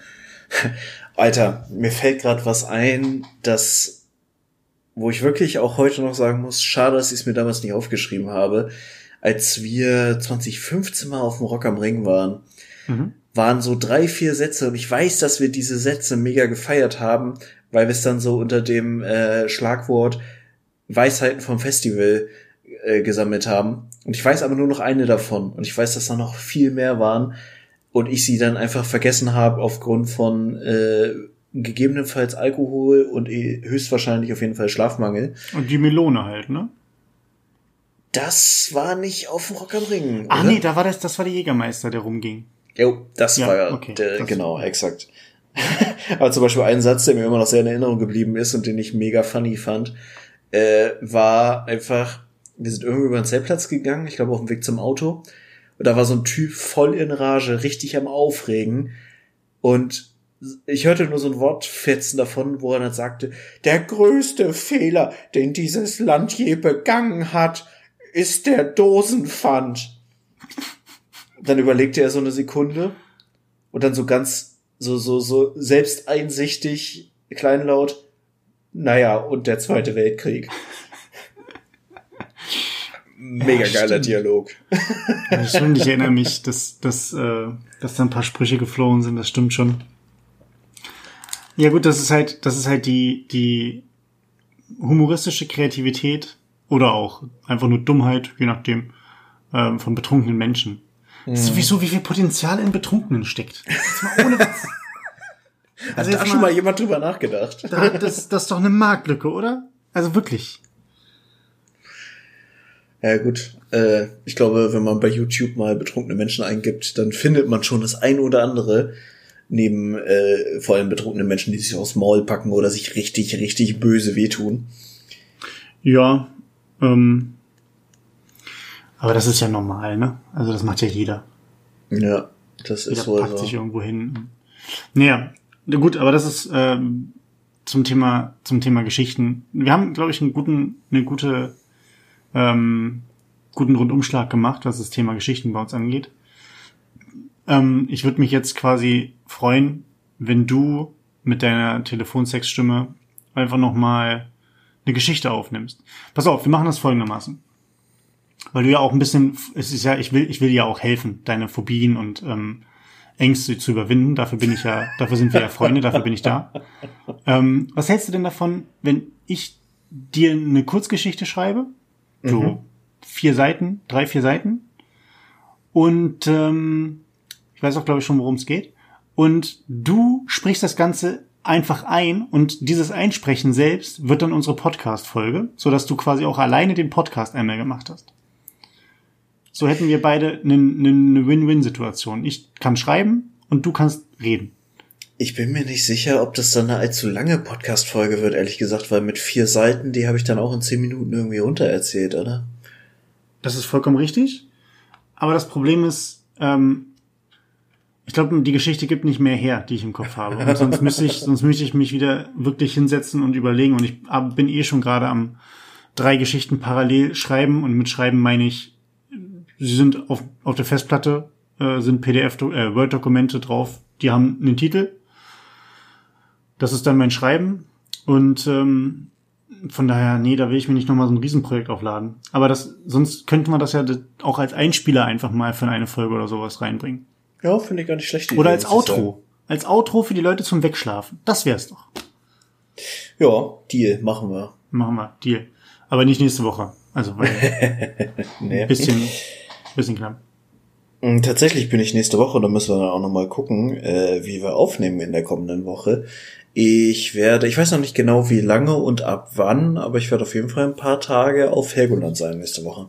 A: Alter, mir fällt gerade was ein, das wo ich wirklich auch heute noch sagen muss, schade, dass ich es mir damals nicht aufgeschrieben habe, als wir 2015 mal auf dem Rock am Ring waren, mhm. waren so drei, vier Sätze und ich weiß, dass wir diese Sätze mega gefeiert haben, weil wir es dann so unter dem äh, Schlagwort Weisheiten vom Festival äh, gesammelt haben. Und ich weiß aber nur noch eine davon und ich weiß, dass da noch viel mehr waren und ich sie dann einfach vergessen habe aufgrund von äh, gegebenenfalls Alkohol und eh höchstwahrscheinlich auf jeden Fall Schlafmangel.
B: Und die Melone halt, ne?
A: Das war nicht auf dem Rock am Ring.
B: Ach oder? nee, da war das, das war der Jägermeister, der rumging.
A: Jo, das ja, war okay, der, das genau, exakt. Aber zum Beispiel ein Satz, der mir immer noch sehr in Erinnerung geblieben ist und den ich mega funny fand, äh, war einfach, wir sind irgendwie über den Zeltplatz gegangen, ich glaube auf dem Weg zum Auto, und da war so ein Typ voll in Rage, richtig am Aufregen und ich hörte nur so ein Wortfetzen davon, wo er dann sagte, der größte Fehler, den dieses Land je begangen hat, ist der Dosenpfand. Dann überlegte er so eine Sekunde und dann so ganz, so, so, so selbsteinsichtig, kleinlaut, naja, und der Zweite Weltkrieg. Mega ja, geiler Dialog.
B: Ja, stimmt, ich erinnere mich, dass, dass, äh, dass da ein paar Sprüche geflogen sind, das stimmt schon. Ja gut, das ist halt, das ist halt die, die humoristische Kreativität oder auch einfach nur Dummheit, je nachdem, ähm, von betrunkenen Menschen. Mhm. Sowieso, wie viel Potenzial in Betrunkenen steckt. ohne
A: Witz. Also Hat da schon mal jemand drüber nachgedacht?
B: das, das ist doch eine Marktlücke, oder? Also wirklich.
A: Ja gut, äh, ich glaube, wenn man bei YouTube mal betrunkene Menschen eingibt, dann findet man schon das ein oder andere, neben äh, vor allem betrunkenen Menschen, die sich aufs Maul packen oder sich richtig, richtig böse wehtun.
B: Ja, ähm, aber das ist ja normal, ne? Also das macht ja jeder.
A: Ja, das jeder ist wohl
B: packt so. sich irgendwo hin. Naja, gut, aber das ist ähm, zum Thema zum Thema Geschichten. Wir haben, glaube ich, einen guten, eine gute ähm, guten Rundumschlag gemacht, was das Thema Geschichten bei uns angeht. Ähm, ich würde mich jetzt quasi freuen, wenn du mit deiner Telefonsexstimme einfach nochmal eine Geschichte aufnimmst. Pass auf, wir machen das folgendermaßen. Weil du ja auch ein bisschen, es ist ja, ich will, ich will dir ja auch helfen, deine Phobien und ähm, Ängste zu überwinden. Dafür bin ich ja, dafür sind wir ja Freunde, dafür bin ich da. Ähm, was hältst du denn davon, wenn ich dir eine Kurzgeschichte schreibe? So mhm. vier Seiten, drei, vier Seiten. Und ähm, ich weiß auch, glaube ich, schon, worum es geht. Und du sprichst das Ganze einfach ein und dieses Einsprechen selbst wird dann unsere Podcast-Folge, sodass du quasi auch alleine den Podcast einmal gemacht hast. So hätten wir beide eine, eine Win-Win-Situation. Ich kann schreiben und du kannst reden.
A: Ich bin mir nicht sicher, ob das dann eine allzu lange Podcast-Folge wird, ehrlich gesagt, weil mit vier Seiten, die habe ich dann auch in zehn Minuten irgendwie runtererzählt, oder?
B: Das ist vollkommen richtig. Aber das Problem ist, ähm, ich glaube, die Geschichte gibt nicht mehr her, die ich im Kopf habe. Und sonst müsste ich, sonst müsste ich mich wieder wirklich hinsetzen und überlegen. Und ich bin eh schon gerade am drei Geschichten parallel schreiben. Und mit Schreiben meine ich, sie sind auf, auf der Festplatte, äh, sind PDF, äh, Word-Dokumente drauf, die haben einen Titel das ist dann mein Schreiben. Und ähm, von daher, nee, da will ich mir nicht nochmal so ein Riesenprojekt aufladen. Aber das, sonst könnte man das ja auch als Einspieler einfach mal für eine Folge oder sowas reinbringen.
A: Ja, finde ich gar nicht schlecht.
B: Oder als Outro. Als Outro für die Leute zum Wegschlafen. Das wär's doch.
A: Ja, Deal, machen wir.
B: Machen wir, Deal. Aber nicht nächste Woche. Also, weil nee. bisschen, bisschen knapp.
A: Mm, tatsächlich bin ich nächste Woche, da müssen wir dann auch nochmal gucken, äh, wie wir aufnehmen in der kommenden Woche. Ich werde, ich weiß noch nicht genau wie lange und ab wann, aber ich werde auf jeden Fall ein paar Tage auf Helgoland sein nächste Woche.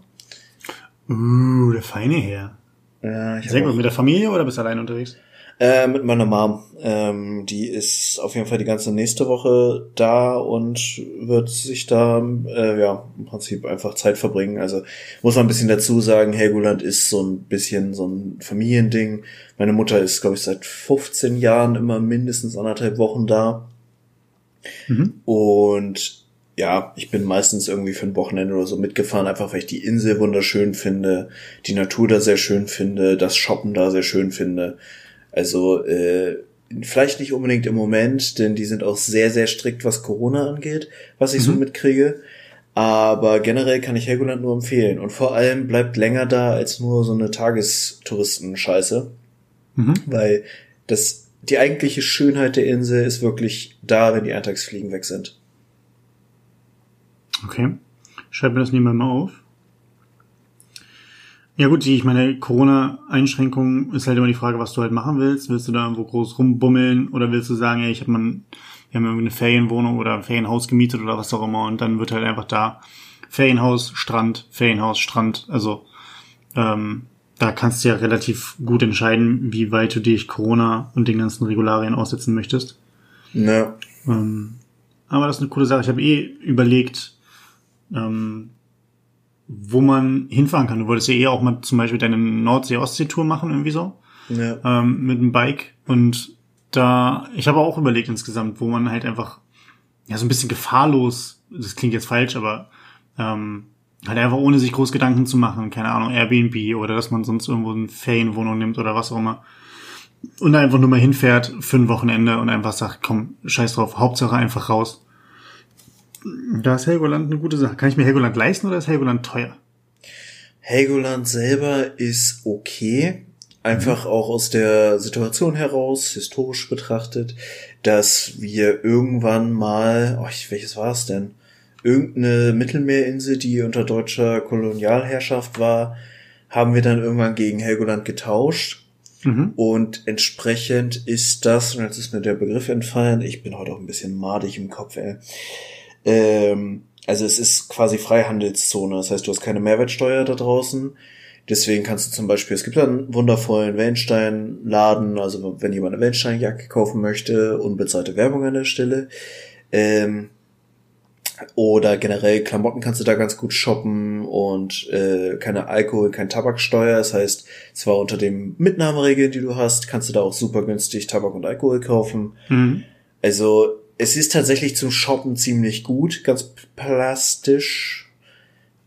B: Uh, der feine Herr. Ja, ich Sehr gut, mit der Familie oder bist du allein unterwegs?
A: Äh, mit meiner Mom. Ähm, die ist auf jeden Fall die ganze nächste Woche da und wird sich da äh, ja im Prinzip einfach Zeit verbringen. Also muss man ein bisschen dazu sagen, Helgoland ist so ein bisschen so ein Familiending. Meine Mutter ist, glaube ich, seit 15 Jahren immer mindestens anderthalb Wochen da. Mhm. Und ja, ich bin meistens irgendwie für ein Wochenende oder so mitgefahren, einfach weil ich die Insel wunderschön finde, die Natur da sehr schön finde, das Shoppen da sehr schön finde. Also äh, vielleicht nicht unbedingt im Moment, denn die sind auch sehr, sehr strikt, was Corona angeht, was ich mhm. so mitkriege. Aber generell kann ich Helgoland nur empfehlen. Und vor allem bleibt länger da als nur so eine Tagestouristen-Scheiße. Mhm. Weil das, die eigentliche Schönheit der Insel ist wirklich da, wenn die Eintagsfliegen weg sind.
B: Okay. Schreib mir das nebenbei mal auf. Ja gut, ich meine, Corona-Einschränkungen ist halt immer die Frage, was du halt machen willst. Willst du da irgendwo groß rumbummeln oder willst du sagen, ey, ich habe mal, wir haben irgendwie eine Ferienwohnung oder ein Ferienhaus gemietet oder was auch immer und dann wird halt einfach da Ferienhaus, Strand, Ferienhaus, Strand. Also ähm, da kannst du ja relativ gut entscheiden, wie weit du dich Corona und den ganzen Regularien aussetzen möchtest. Ja. Ähm, aber das ist eine coole Sache. Ich habe eh überlegt, ähm, wo man hinfahren kann. Du wolltest ja eh auch mal zum Beispiel deine Nordsee-Ostsee-Tour machen, irgendwie so. Ja. Ähm, mit dem Bike. Und da, ich habe auch überlegt insgesamt, wo man halt einfach, ja, so ein bisschen gefahrlos, das klingt jetzt falsch, aber ähm, halt einfach ohne sich groß Gedanken zu machen, keine Ahnung, Airbnb oder dass man sonst irgendwo eine Ferienwohnung nimmt oder was auch immer. Und einfach nur mal hinfährt für ein Wochenende und einfach sagt, komm, scheiß drauf, Hauptsache einfach raus. Da ist Helgoland eine gute Sache. Kann ich mir Helgoland leisten oder ist Helgoland teuer?
A: Helgoland selber ist okay. Einfach mhm. auch aus der Situation heraus, historisch betrachtet. dass wir irgendwann mal, oh, welches war es denn? Irgendeine Mittelmeerinsel, die unter deutscher Kolonialherrschaft war, haben wir dann irgendwann gegen Helgoland getauscht. Mhm. Und entsprechend ist das, und jetzt ist mir der Begriff entfallen, ich bin heute auch ein bisschen madig im Kopf, ey. Ähm, also es ist quasi Freihandelszone, das heißt, du hast keine Mehrwertsteuer da draußen. Deswegen kannst du zum Beispiel, es gibt einen wundervollen Wellensteinladen, also wenn jemand eine Wellensteinjacke kaufen möchte, unbezahlte Werbung an der Stelle. Ähm, oder generell Klamotten kannst du da ganz gut shoppen und äh, keine Alkohol, kein Tabaksteuer. Das heißt, zwar unter den Mitnahmeregeln, die du hast, kannst du da auch super günstig Tabak und Alkohol kaufen. Mhm. Also es ist tatsächlich zum Shoppen ziemlich gut, ganz plastisch.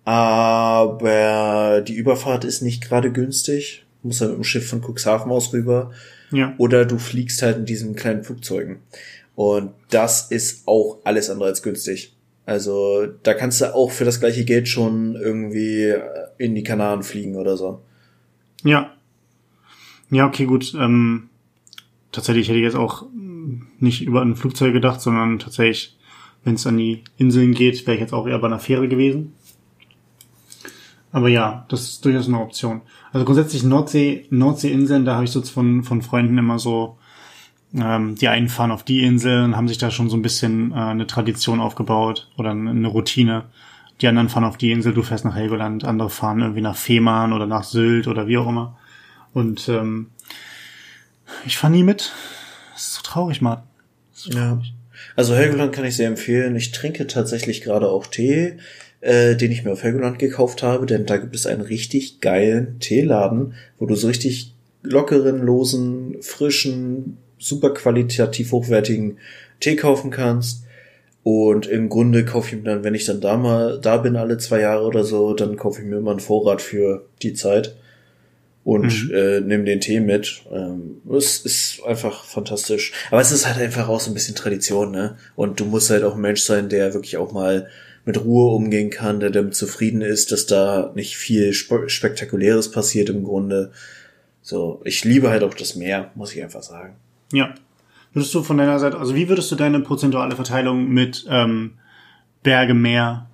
A: Aber die Überfahrt ist nicht gerade günstig. Du musst dann mit dem Schiff von Cuxhaven aus rüber. Ja. Oder du fliegst halt in diesen kleinen Flugzeugen. Und das ist auch alles andere als günstig. Also da kannst du auch für das gleiche Geld schon irgendwie in die Kanaren fliegen oder so.
B: Ja. Ja, okay, gut. Ähm, tatsächlich hätte ich jetzt auch nicht über ein Flugzeug gedacht, sondern tatsächlich, wenn es an die Inseln geht, wäre ich jetzt auch eher bei einer Fähre gewesen. Aber ja, das ist durchaus eine Option. Also grundsätzlich Nordsee, Nordseeinseln, da habe ich so von, von Freunden immer so ähm, die einen fahren auf die Insel und haben sich da schon so ein bisschen äh, eine Tradition aufgebaut oder eine Routine. Die anderen fahren auf die Insel, du fährst nach Helgoland, andere fahren irgendwie nach Fehmarn oder nach Sylt oder wie auch immer. Und ähm, ich fahre nie mit. Traurig,
A: traurig. Ja. Also Helgoland kann ich sehr empfehlen. Ich trinke tatsächlich gerade auch Tee, äh, den ich mir auf Helgoland gekauft habe, denn da gibt es einen richtig geilen Teeladen, wo du so richtig lockeren, losen, frischen, super qualitativ hochwertigen Tee kaufen kannst. Und im Grunde kaufe ich mir dann, wenn ich dann da mal da bin, alle zwei Jahre oder so, dann kaufe ich mir immer einen Vorrat für die Zeit und mhm. äh, nehme den Tee mit. Ähm, es ist einfach fantastisch. Aber es ist halt einfach auch so ein bisschen Tradition, ne? Und du musst halt auch ein Mensch sein, der wirklich auch mal mit Ruhe umgehen kann, der damit zufrieden ist, dass da nicht viel Spektakuläres passiert im Grunde. So, ich liebe halt auch das Meer, muss ich einfach sagen.
B: Ja. Würdest du von deiner Seite, also wie würdest du deine prozentuale Verteilung mit ähm, Berge, Meer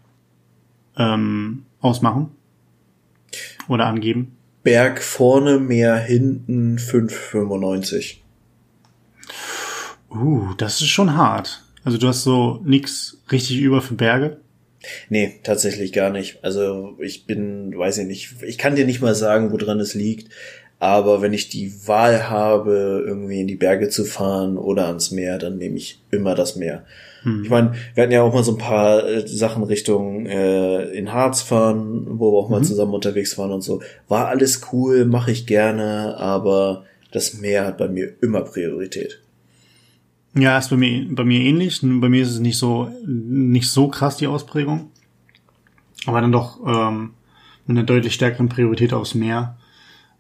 B: ähm, ausmachen? Oder angeben?
A: Berg vorne, Meer hinten 5,95.
B: Uh, das ist schon hart. Also du hast so nix richtig über für Berge?
A: Nee, tatsächlich gar nicht. Also ich bin, weiß ich nicht, ich kann dir nicht mal sagen, woran es liegt. Aber wenn ich die Wahl habe, irgendwie in die Berge zu fahren oder ans Meer, dann nehme ich immer das Meer. Hm. Ich meine, wir hatten ja auch mal so ein paar äh, Sachen Richtung äh, in Harz fahren, wo wir auch mal mhm. zusammen unterwegs waren und so. War alles cool, mache ich gerne, aber das Meer hat bei mir immer Priorität.
B: Ja, ist bei mir bei mir ähnlich. Bei mir ist es nicht so nicht so krass die Ausprägung, aber dann doch ähm, mit einer deutlich stärkeren Priorität aufs Meer.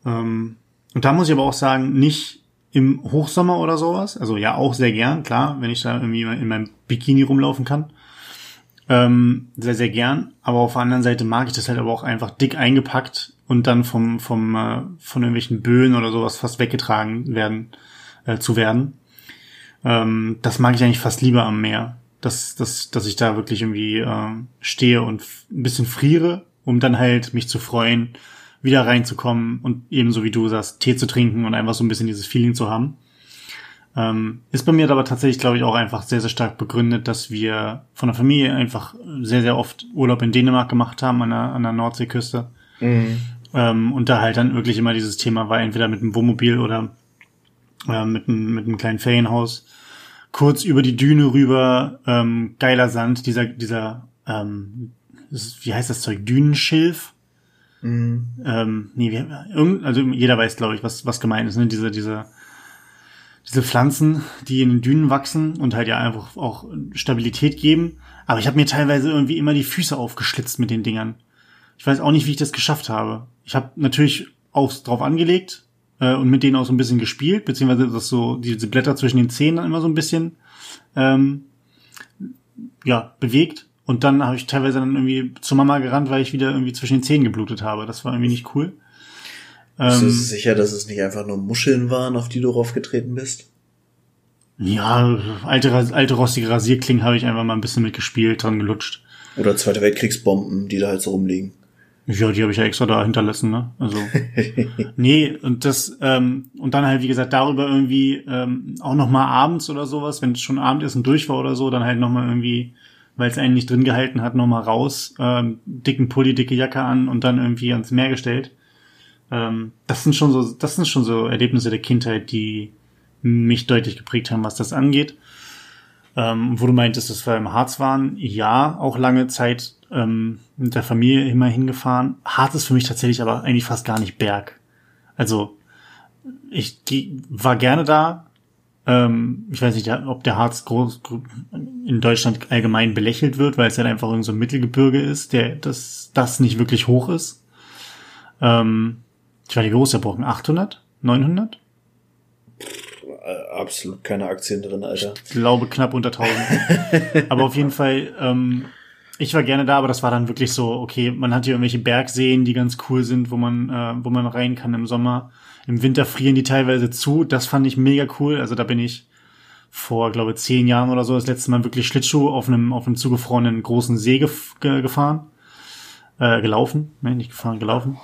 B: Ähm, und da muss ich aber auch sagen, nicht im Hochsommer oder sowas. Also ja, auch sehr gern, klar, wenn ich da irgendwie in meinem Bikini rumlaufen kann. Ähm, sehr, sehr gern. Aber auf der anderen Seite mag ich das halt aber auch einfach dick eingepackt und dann vom, vom, äh, von irgendwelchen Böen oder sowas fast weggetragen werden, äh, zu werden. Ähm, das mag ich eigentlich fast lieber am Meer. Dass, dass, dass ich da wirklich irgendwie äh, stehe und ein bisschen friere, um dann halt mich zu freuen wieder reinzukommen und ebenso wie du sagst, Tee zu trinken und einfach so ein bisschen dieses Feeling zu haben. Ähm, ist bei mir aber tatsächlich, glaube ich, auch einfach sehr, sehr stark begründet, dass wir von der Familie einfach sehr, sehr oft Urlaub in Dänemark gemacht haben, an der, an der Nordseeküste. Mhm. Ähm, und da halt dann wirklich immer dieses Thema war, entweder mit einem Wohnmobil oder äh, mit, einem, mit einem kleinen Ferienhaus. Kurz über die Düne rüber, ähm, geiler Sand, dieser, dieser, ähm, wie heißt das Zeug, Dünenschilf Mhm. Ähm, nee, wir, also jeder weiß, glaube ich, was, was gemeint ist, ne? Diese, diese, diese Pflanzen, die in den Dünen wachsen und halt ja einfach auch Stabilität geben. Aber ich habe mir teilweise irgendwie immer die Füße aufgeschlitzt mit den Dingern. Ich weiß auch nicht, wie ich das geschafft habe. Ich habe natürlich auch drauf angelegt äh, und mit denen auch so ein bisschen gespielt, beziehungsweise das so diese Blätter zwischen den Zähnen immer so ein bisschen ähm, ja bewegt. Und dann habe ich teilweise dann irgendwie zur Mama gerannt, weil ich wieder irgendwie zwischen den Zähnen geblutet habe. Das war irgendwie nicht cool.
A: Bist du ähm, sicher, dass es nicht einfach nur Muscheln waren, auf die du raufgetreten bist?
B: Ja, alte, alte rostige Rasierklingen habe ich einfach mal ein bisschen mitgespielt, dran gelutscht.
A: Oder Zweite Weltkriegsbomben, die da halt so rumliegen.
B: Ja, die habe ich ja extra da hinterlassen, ne? Also. nee, und das, ähm, und dann halt, wie gesagt, darüber irgendwie ähm, auch noch mal abends oder sowas, wenn es schon Abendessen durch war oder so, dann halt noch mal irgendwie, weil es einen nicht drin gehalten hat, noch mal raus, ähm, dicken Pulli, dicke Jacke an und dann irgendwie ans Meer gestellt. Ähm, das sind schon so, das sind schon so Erlebnisse der Kindheit, die mich deutlich geprägt haben, was das angeht. Ähm, wo du meintest, dass wir im Harz waren, ja, auch lange Zeit ähm, mit der Familie immer hingefahren. Harz ist für mich tatsächlich aber eigentlich fast gar nicht Berg. Also ich war gerne da. Ähm, ich weiß nicht, ob der Harz groß, in Deutschland allgemein belächelt wird, weil es halt einfach irgend so ein Mittelgebirge ist, der das, das nicht wirklich hoch ist. Ähm, ich war die groß der Brocken 800, 900?
A: Absolut keine Aktien drin, Alter.
B: Ich glaube knapp unter 1000. aber auf jeden Fall ähm, ich war gerne da, aber das war dann wirklich so, okay, man hat hier irgendwelche Bergseen, die ganz cool sind, wo man, äh, wo man rein kann im Sommer. Im Winter frieren die teilweise zu. Das fand ich mega cool. Also da bin ich vor, glaube zehn Jahren oder so das letzte Mal wirklich Schlittschuh auf einem, auf einem zugefrorenen großen See gef ge gefahren. Äh, gelaufen. Ne, nicht gefahren, gelaufen.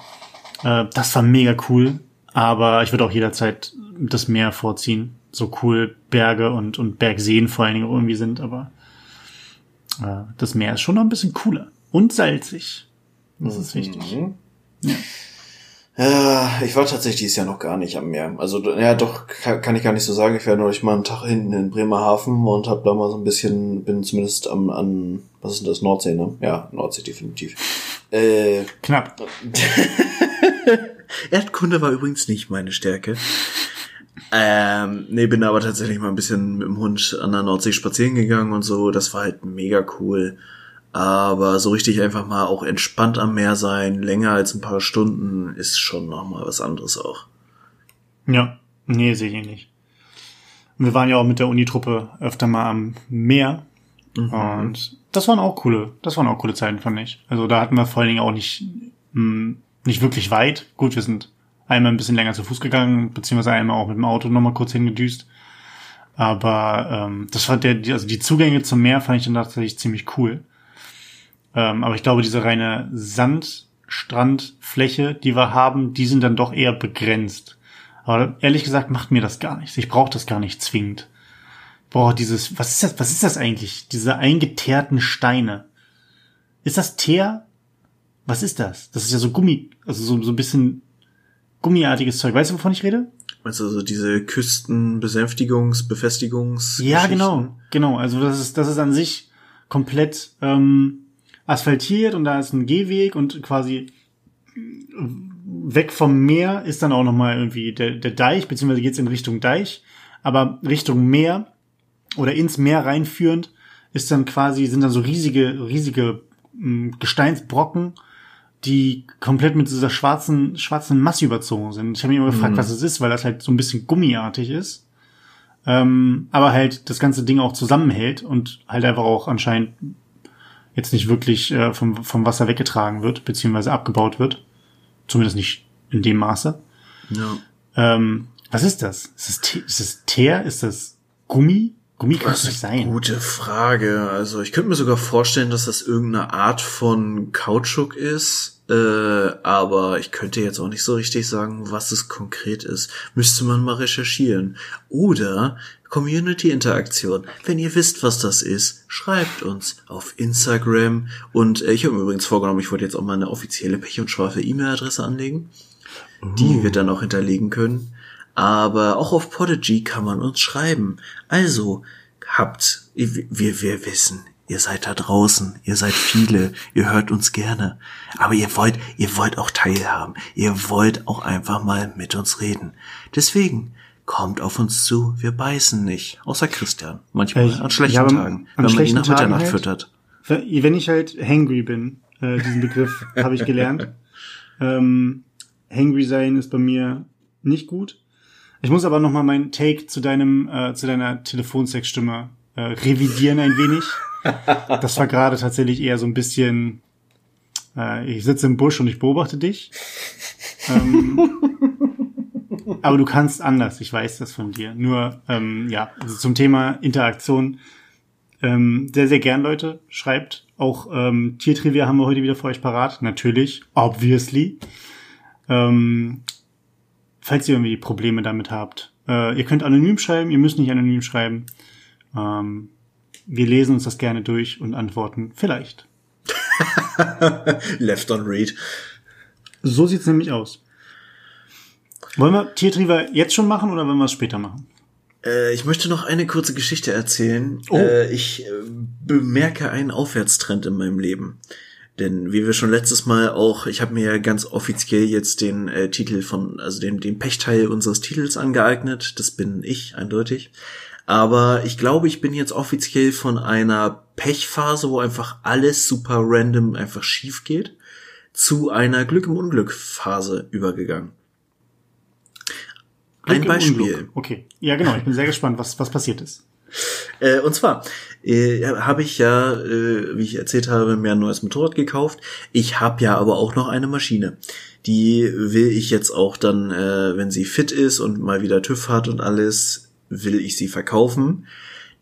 B: Äh, das war mega cool. Aber ich würde auch jederzeit das Meer vorziehen. So cool Berge und, und Bergseen vor allen Dingen irgendwie sind, aber äh, das Meer ist schon noch ein bisschen cooler und salzig. Das ist wichtig. Mhm.
A: Ja. Ja, ich war tatsächlich dieses Jahr noch gar nicht am Meer. Also ja, doch kann, ich gar nicht so sagen. Ich war neulich mal einen Tag hinten in Bremerhaven und habe da mal so ein bisschen, bin zumindest am an was ist denn das Nordsee, ne? Ja, Nordsee definitiv. Äh,
B: Knapp.
A: Erdkunde war übrigens nicht meine Stärke. Ähm, nee, bin aber tatsächlich mal ein bisschen mit dem Hund an der Nordsee spazieren gegangen und so. Das war halt mega cool. Aber so richtig einfach mal auch entspannt am Meer sein, länger als ein paar Stunden, ist schon nochmal was anderes auch.
B: Ja, nee, sehe ich nicht. Wir waren ja auch mit der Unitruppe öfter mal am Meer. Mhm. Und das waren auch coole, das waren auch coole Zeiten, fand ich. Also da hatten wir vor allen Dingen auch nicht, mh, hm, nicht wirklich weit. Gut, wir sind einmal ein bisschen länger zu Fuß gegangen, beziehungsweise einmal auch mit dem Auto nochmal kurz hingedüst. Aber ähm, das fand der, also die Zugänge zum Meer fand ich dann tatsächlich ziemlich cool. Ähm, aber ich glaube, diese reine Sandstrandfläche, die wir haben, die sind dann doch eher begrenzt. Aber ehrlich gesagt macht mir das gar nichts. Ich brauche das gar nicht zwingend. Boah, dieses, was ist das, was ist das eigentlich? Diese eingeteerten Steine. Ist das Teer? Was ist das? Das ist ja so Gummi, also so, so ein bisschen gummiartiges Zeug. Weißt du, wovon ich rede?
A: Meinst du also diese Küstenbesänftigungs-, Befestigungs-
B: Ja, genau, genau. Also das ist, das ist an sich komplett ähm, asphaltiert und da ist ein Gehweg und quasi weg vom Meer ist dann auch nochmal irgendwie der, der Deich, beziehungsweise geht's in Richtung Deich, aber Richtung Meer oder ins Meer reinführend ist dann quasi, sind dann so riesige, riesige ähm, Gesteinsbrocken, die komplett mit dieser schwarzen, schwarzen Masse überzogen sind. Ich habe mich immer gefragt, mhm. was es ist, weil das halt so ein bisschen gummiartig ist. Ähm, aber halt das ganze Ding auch zusammenhält und halt einfach auch anscheinend jetzt nicht wirklich äh, vom, vom Wasser weggetragen wird, beziehungsweise abgebaut wird. Zumindest nicht in dem Maße.
A: Ja.
B: Ähm, was ist das? Ist das, ist das Teer? Ist das Gummi? Gummi kann es nicht sein.
A: Gute Frage. Also ich könnte mir sogar vorstellen, dass das irgendeine Art von Kautschuk ist äh, aber ich könnte jetzt auch nicht so richtig sagen, was es konkret ist. Müsste man mal recherchieren. Oder Community-Interaktion. Wenn ihr wisst, was das ist, schreibt uns auf Instagram. Und äh, ich habe mir übrigens vorgenommen, ich wollte jetzt auch mal eine offizielle Pech- und Schwafe E-Mail-Adresse anlegen, uh. die wir dann auch hinterlegen können. Aber auch auf Podigy kann man uns schreiben. Also, habt, wir, wir wissen, Ihr seid da draußen, ihr seid viele, ihr hört uns gerne. Aber ihr wollt, ihr wollt auch teilhaben. Ihr wollt auch einfach mal mit uns reden. Deswegen kommt auf uns zu, wir beißen nicht. Außer Christian. Manchmal ich, an schlechten ja, Tagen,
B: wenn man ihn nach Mitternacht halt, füttert. Wenn ich halt hangry bin, äh, diesen Begriff habe ich gelernt. Ähm, hangry sein ist bei mir nicht gut. Ich muss aber noch mal meinen Take zu deinem, äh, zu deiner Telefonsexstimme äh, revidieren ein wenig. Das war gerade tatsächlich eher so ein bisschen, äh, ich sitze im Busch und ich beobachte dich. Ähm, aber du kannst anders, ich weiß das von dir. Nur, ähm, ja, also zum Thema Interaktion, ähm, sehr, sehr gern, Leute, schreibt. Auch ähm, Tiertrivia haben wir heute wieder für euch parat, natürlich, obviously. Ähm, falls ihr irgendwie Probleme damit habt. Äh, ihr könnt anonym schreiben, ihr müsst nicht anonym schreiben. Ähm, wir lesen uns das gerne durch und antworten vielleicht.
A: Left on read.
B: So sieht's nämlich aus. Wollen wir Tiertriever jetzt schon machen oder wollen wir es später machen?
A: Äh, ich möchte noch eine kurze Geschichte erzählen.
B: Oh.
A: Äh, ich äh, bemerke einen Aufwärtstrend in meinem Leben. Denn wie wir schon letztes Mal auch, ich habe mir ja ganz offiziell jetzt den äh, Titel von, also den, den Pechteil unseres Titels angeeignet. Das bin ich, eindeutig. Aber ich glaube, ich bin jetzt offiziell von einer Pechphase, wo einfach alles super random einfach schief geht, zu einer Glück im Unglück Phase übergegangen. Ein Beispiel.
B: Okay. Ja, genau. Ich bin sehr gespannt, was, was passiert ist.
A: Äh, und zwar äh, habe ich ja, äh, wie ich erzählt habe, mir ein neues Motorrad gekauft. Ich habe ja aber auch noch eine Maschine. Die will ich jetzt auch dann, äh, wenn sie fit ist und mal wieder TÜV hat und alles, will ich sie verkaufen.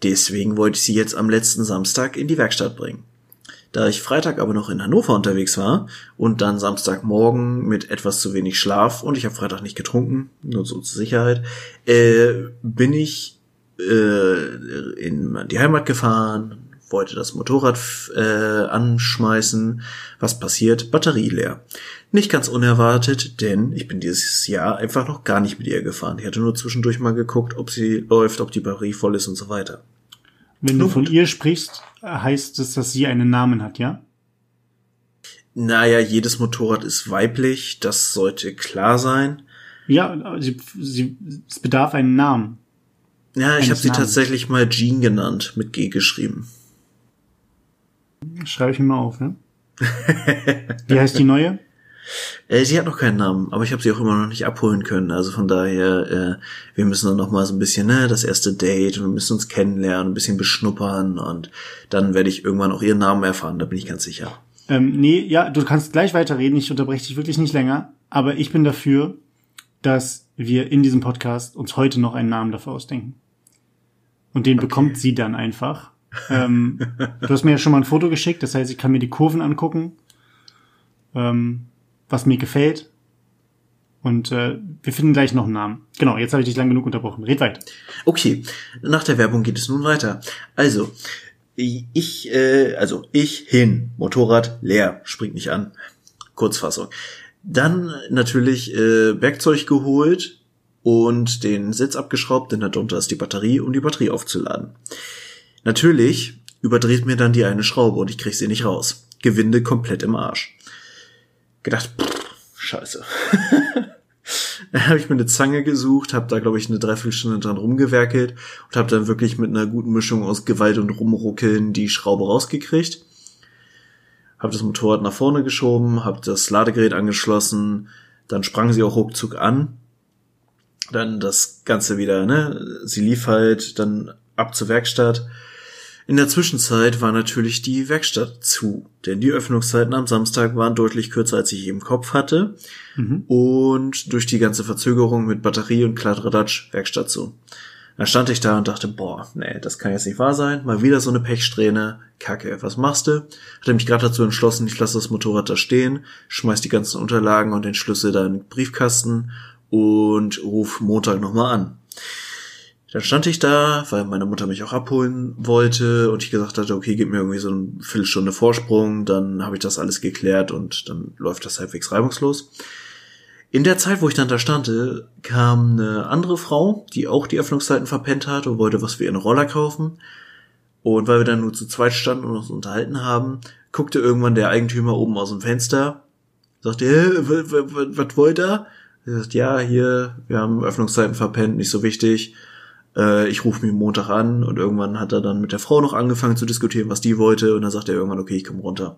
A: Deswegen wollte ich sie jetzt am letzten Samstag in die Werkstatt bringen. Da ich Freitag aber noch in Hannover unterwegs war und dann Samstagmorgen mit etwas zu wenig Schlaf und ich habe Freitag nicht getrunken, nur so zur Sicherheit, äh, bin ich äh, in die Heimat gefahren, wollte das Motorrad äh, anschmeißen. Was passiert? Batterie leer. Nicht ganz unerwartet, denn ich bin dieses Jahr einfach noch gar nicht mit ihr gefahren. Ich hatte nur zwischendurch mal geguckt, ob sie läuft, ob die Batterie voll ist und so weiter.
B: Wenn du von ihr sprichst, heißt es, dass sie einen Namen hat, ja?
A: Naja, jedes Motorrad ist weiblich, das sollte klar sein.
B: Ja, sie, sie, es bedarf einen Namen.
A: Ja, ich habe sie tatsächlich mal Jean genannt, mit G geschrieben.
B: Schreibe ich mir mal auf, ja? Wie heißt die neue?
A: Äh, sie hat noch keinen Namen, aber ich habe sie auch immer noch nicht abholen können. Also von daher, äh, wir müssen dann noch mal so ein bisschen, ne, das erste Date und wir müssen uns kennenlernen, ein bisschen beschnuppern und dann werde ich irgendwann auch ihren Namen erfahren, da bin ich ganz sicher.
B: Ähm, nee, ja, du kannst gleich weiterreden, ich unterbreche dich wirklich nicht länger, aber ich bin dafür, dass wir in diesem Podcast uns heute noch einen Namen dafür ausdenken. Und den bekommt sie dann einfach. Ähm, du hast mir ja schon mal ein Foto geschickt, das heißt, ich kann mir die Kurven angucken, ähm, was mir gefällt. Und äh, wir finden gleich noch einen Namen. Genau, jetzt habe ich dich lang genug unterbrochen. Red weiter.
A: Okay, nach der Werbung geht es nun weiter. Also, ich, äh, also ich hin, Motorrad leer, springt nicht an. Kurzfassung. Dann natürlich äh, Werkzeug geholt und den Sitz abgeschraubt, denn darunter ist die Batterie, um die Batterie aufzuladen. Natürlich überdreht mir dann die eine Schraube und ich krieg sie nicht raus. Gewinde komplett im Arsch. Gedacht, pff, scheiße. Dann habe ich mir eine Zange gesucht, habe da glaube ich eine Dreiviertelstunde dran rumgewerkelt und habe dann wirklich mit einer guten Mischung aus Gewalt und Rumruckeln die Schraube rausgekriegt. Habe das Motorrad nach vorne geschoben, habe das Ladegerät angeschlossen, dann sprang sie auch ruckzuck an. Dann das Ganze wieder, ne? Sie lief halt dann ab zur Werkstatt. In der Zwischenzeit war natürlich die Werkstatt zu, denn die Öffnungszeiten am Samstag waren deutlich kürzer, als ich im Kopf hatte.
B: Mhm.
A: Und durch die ganze Verzögerung mit Batterie und Kladderadatsch Werkstatt zu. Dann stand ich da und dachte, boah, nee, das kann jetzt nicht wahr sein. Mal wieder so eine Pechsträhne. Kacke, was machst du? Hatte mich gerade dazu entschlossen, ich lasse das Motorrad da stehen, schmeiß die ganzen Unterlagen und den Schlüssel da in den Briefkasten und ruf Montag nochmal an. Dann stand ich da, weil meine Mutter mich auch abholen wollte und ich gesagt hatte, okay, gib mir irgendwie so eine Viertelstunde Vorsprung, dann habe ich das alles geklärt und dann läuft das halbwegs reibungslos. In der Zeit, wo ich dann da stand, kam eine andere Frau, die auch die Öffnungszeiten verpennt hat und wollte was für ihren Roller kaufen. Und weil wir dann nur zu zweit standen und uns unterhalten haben, guckte irgendwann der Eigentümer oben aus dem Fenster, sagte, was wollt ihr? Er sagt, ja, hier, wir haben Öffnungszeiten verpennt, nicht so wichtig. Äh, ich rufe mich Montag an und irgendwann hat er dann mit der Frau noch angefangen zu diskutieren, was die wollte und dann sagt er irgendwann, okay, ich komme runter.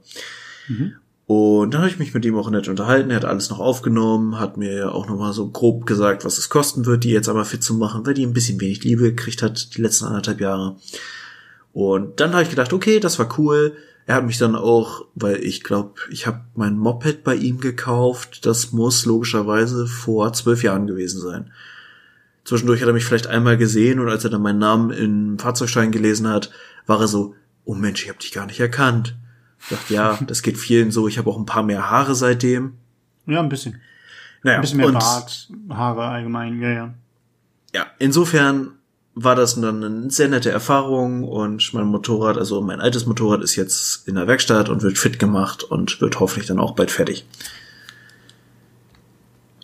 B: Mhm.
A: Und dann habe ich mich mit ihm auch nett unterhalten. Er hat alles noch aufgenommen, hat mir auch nochmal so grob gesagt, was es kosten wird, die jetzt einmal fit zu machen, weil die ein bisschen wenig Liebe gekriegt hat die letzten anderthalb Jahre. Und dann habe ich gedacht, okay, das war cool. Er hat mich dann auch, weil ich glaube, ich habe mein Moped bei ihm gekauft. Das muss logischerweise vor zwölf Jahren gewesen sein. Zwischendurch hat er mich vielleicht einmal gesehen und als er dann meinen Namen im Fahrzeugschein gelesen hat, war er so, oh Mensch, ich habe dich gar nicht erkannt. Ich dachte, ja, das geht vielen so. Ich habe auch ein paar mehr Haare seitdem.
B: Ja, ein bisschen.
A: Naja,
B: Ein bisschen mehr
A: und,
B: Bart, Haare allgemein, ja, ja.
A: Ja, insofern war das dann eine sehr nette Erfahrung und mein Motorrad, also mein altes Motorrad ist jetzt in der Werkstatt und wird fit gemacht und wird hoffentlich dann auch bald fertig.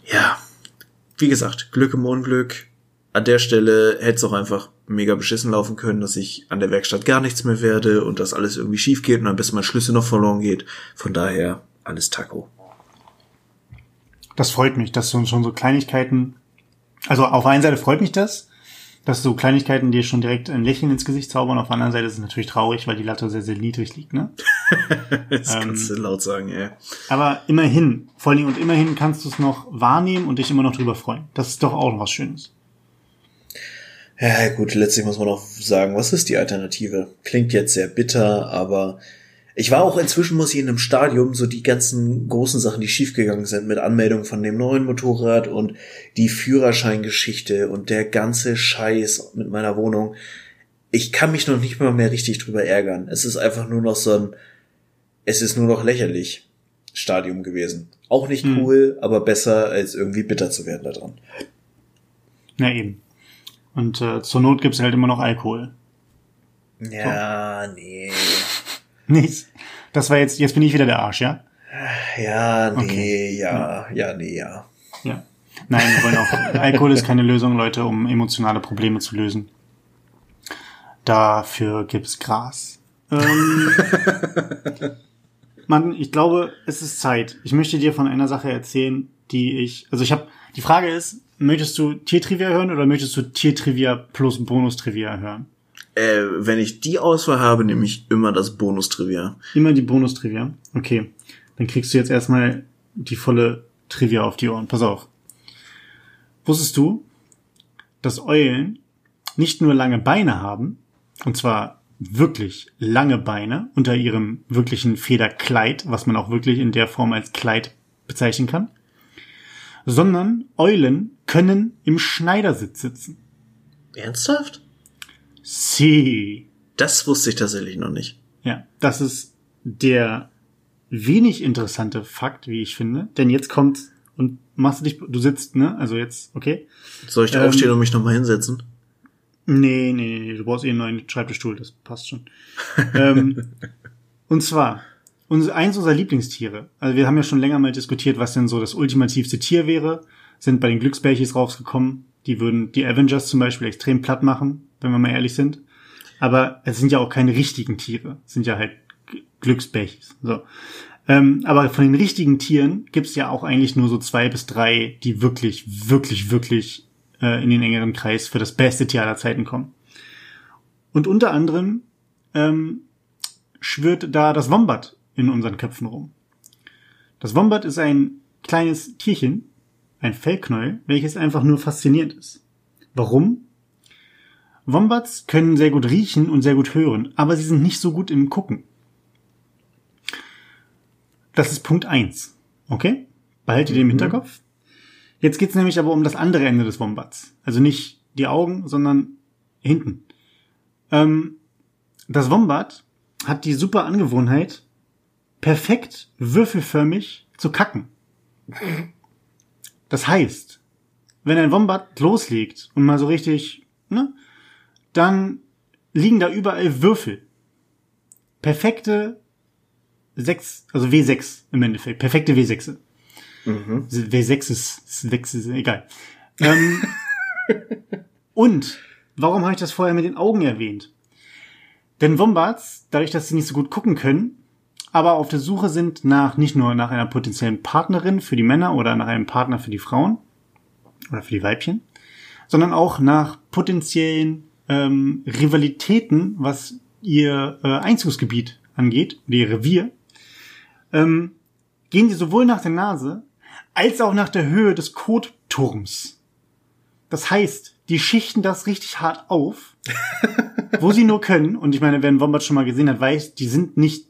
A: Ja, wie gesagt, Glück im Unglück. An der Stelle hätte es auch einfach mega beschissen laufen können, dass ich an der Werkstatt gar nichts mehr werde und dass alles irgendwie schief geht und am besten mein Schlüssel noch verloren geht. Von daher alles Taco.
B: Das freut mich, dass so schon so Kleinigkeiten, also auf der einen Seite freut mich das, dass so Kleinigkeiten dir schon direkt ein Lächeln ins Gesicht zaubern, auf der anderen Seite ist es natürlich traurig, weil die Latte sehr, sehr niedrig liegt, ne?
A: Das
B: Ähm,
A: kannst du laut sagen, ey.
B: Aber immerhin, vor allen Dingen und immerhin kannst du es noch wahrnehmen und dich immer noch drüber freuen. Das ist doch auch noch was Schönes.
A: Ja, gut, letztlich muss man auch sagen, was ist die Alternative? Klingt jetzt sehr bitter, aber ich war auch inzwischen, muss ich in einem Stadium, so die ganzen großen Sachen, die schiefgegangen sind, mit Anmeldung von dem neuen Motorrad und die Führerscheingeschichte und der ganze Scheiß mit meiner Wohnung. Ich kann mich noch nicht mal mehr richtig drüber ärgern. Es ist einfach nur noch so ein, es ist nur noch lächerlich Stadium gewesen. Auch nicht
B: Hm.
A: cool, aber besser als irgendwie bitter zu werden daran.
B: Ja, eben. Und äh, zur Not gibt's halt immer noch Alkohol.
A: Ja, nee.
B: Nichts. Das war jetzt, jetzt bin ich wieder der Arsch, ja?
A: Ja, nee,
B: Okay.
A: ja, ja, nee, ja.
B: Ja. Nein, wir wollen auch. Alkohol ist keine Lösung, Leute, um emotionale Probleme zu lösen. Dafür gibt's Gras. Ähm, Mann, ich glaube, es ist Zeit. Ich möchte dir von einer Sache erzählen, die ich. Also ich habe. Die Frage ist, möchtest du Tiertrivia hören oder möchtest du Tiertrivia plus Bonustrivia hören?
A: Äh, wenn ich die Auswahl habe, nehme ich immer das Bonus-Trivia.
B: Immer die Bonustrivia. Okay. Dann kriegst du jetzt erstmal die volle Trivia auf die Ohren. Pass auf. Wusstest du, dass Eulen nicht nur lange Beine haben, und zwar wirklich lange Beine unter ihrem wirklichen Federkleid, was man auch wirklich in der Form als Kleid bezeichnen kann, sondern Eulen können im Schneidersitz sitzen.
A: Ernsthaft?
B: Sie.
A: Das wusste ich tatsächlich noch nicht.
B: Ja, das ist der wenig interessante Fakt, wie ich finde. Denn jetzt kommt und machst du dich, du sitzt, ne? Also jetzt, okay.
A: Soll ich
B: Ähm,
A: aufstehen und mich nochmal hinsetzen?
B: Nee, nee, nee, du brauchst eh einen neuen Schreibtischstuhl, das passt schon. ähm, und zwar, unser, eins unserer Lieblingstiere, also wir haben ja schon länger mal diskutiert, was denn so das ultimativste Tier wäre, sind bei den Glücksbärchis rausgekommen. Die würden die Avengers zum Beispiel extrem platt machen, wenn wir mal ehrlich sind. Aber es sind ja auch keine richtigen Tiere, es sind ja halt G- Glücksbärchis. So. Ähm, aber von den richtigen Tieren gibt's ja auch eigentlich nur so zwei bis drei, die wirklich, wirklich, wirklich äh, in den engeren Kreis für das beste Tier aller Zeiten kommen. Und unter anderem ähm, schwirrt da das Wombat in unseren Köpfen rum. Das Wombat ist ein kleines Tierchen, ein Fellknäuel, welches einfach nur faszinierend ist. Warum? Wombats können sehr gut riechen und sehr gut hören, aber sie sind nicht so gut im Gucken. Das ist Punkt eins, Okay? Behaltet ihr im Hinterkopf. Jetzt geht's nämlich aber um das andere Ende des Wombats. Also nicht die Augen, sondern hinten. Ähm, das Wombat hat die super Angewohnheit, perfekt würfelförmig zu kacken. Das heißt, wenn ein Wombat loslegt und mal so richtig, ne, dann liegen da überall Würfel. Perfekte sechs, also W6 im Endeffekt, perfekte W6.
A: Mhm.
B: W6 ist, ist, Wex ist egal. Ähm, und warum habe ich das vorher mit den Augen erwähnt? Denn Wombats, dadurch, dass sie nicht so gut gucken können, aber auf der Suche sind nach nicht nur nach einer potenziellen Partnerin für die Männer oder nach einem Partner für die Frauen oder für die Weibchen, sondern auch nach potenziellen ähm, Rivalitäten, was ihr äh, Einzugsgebiet angeht, ihr Revier, ähm, gehen sie sowohl nach der Nase als auch nach der Höhe des Kotturms. Das heißt, die schichten das richtig hart auf, wo sie nur können. Und ich meine, wer einen Wombat schon mal gesehen hat, weiß, die sind nicht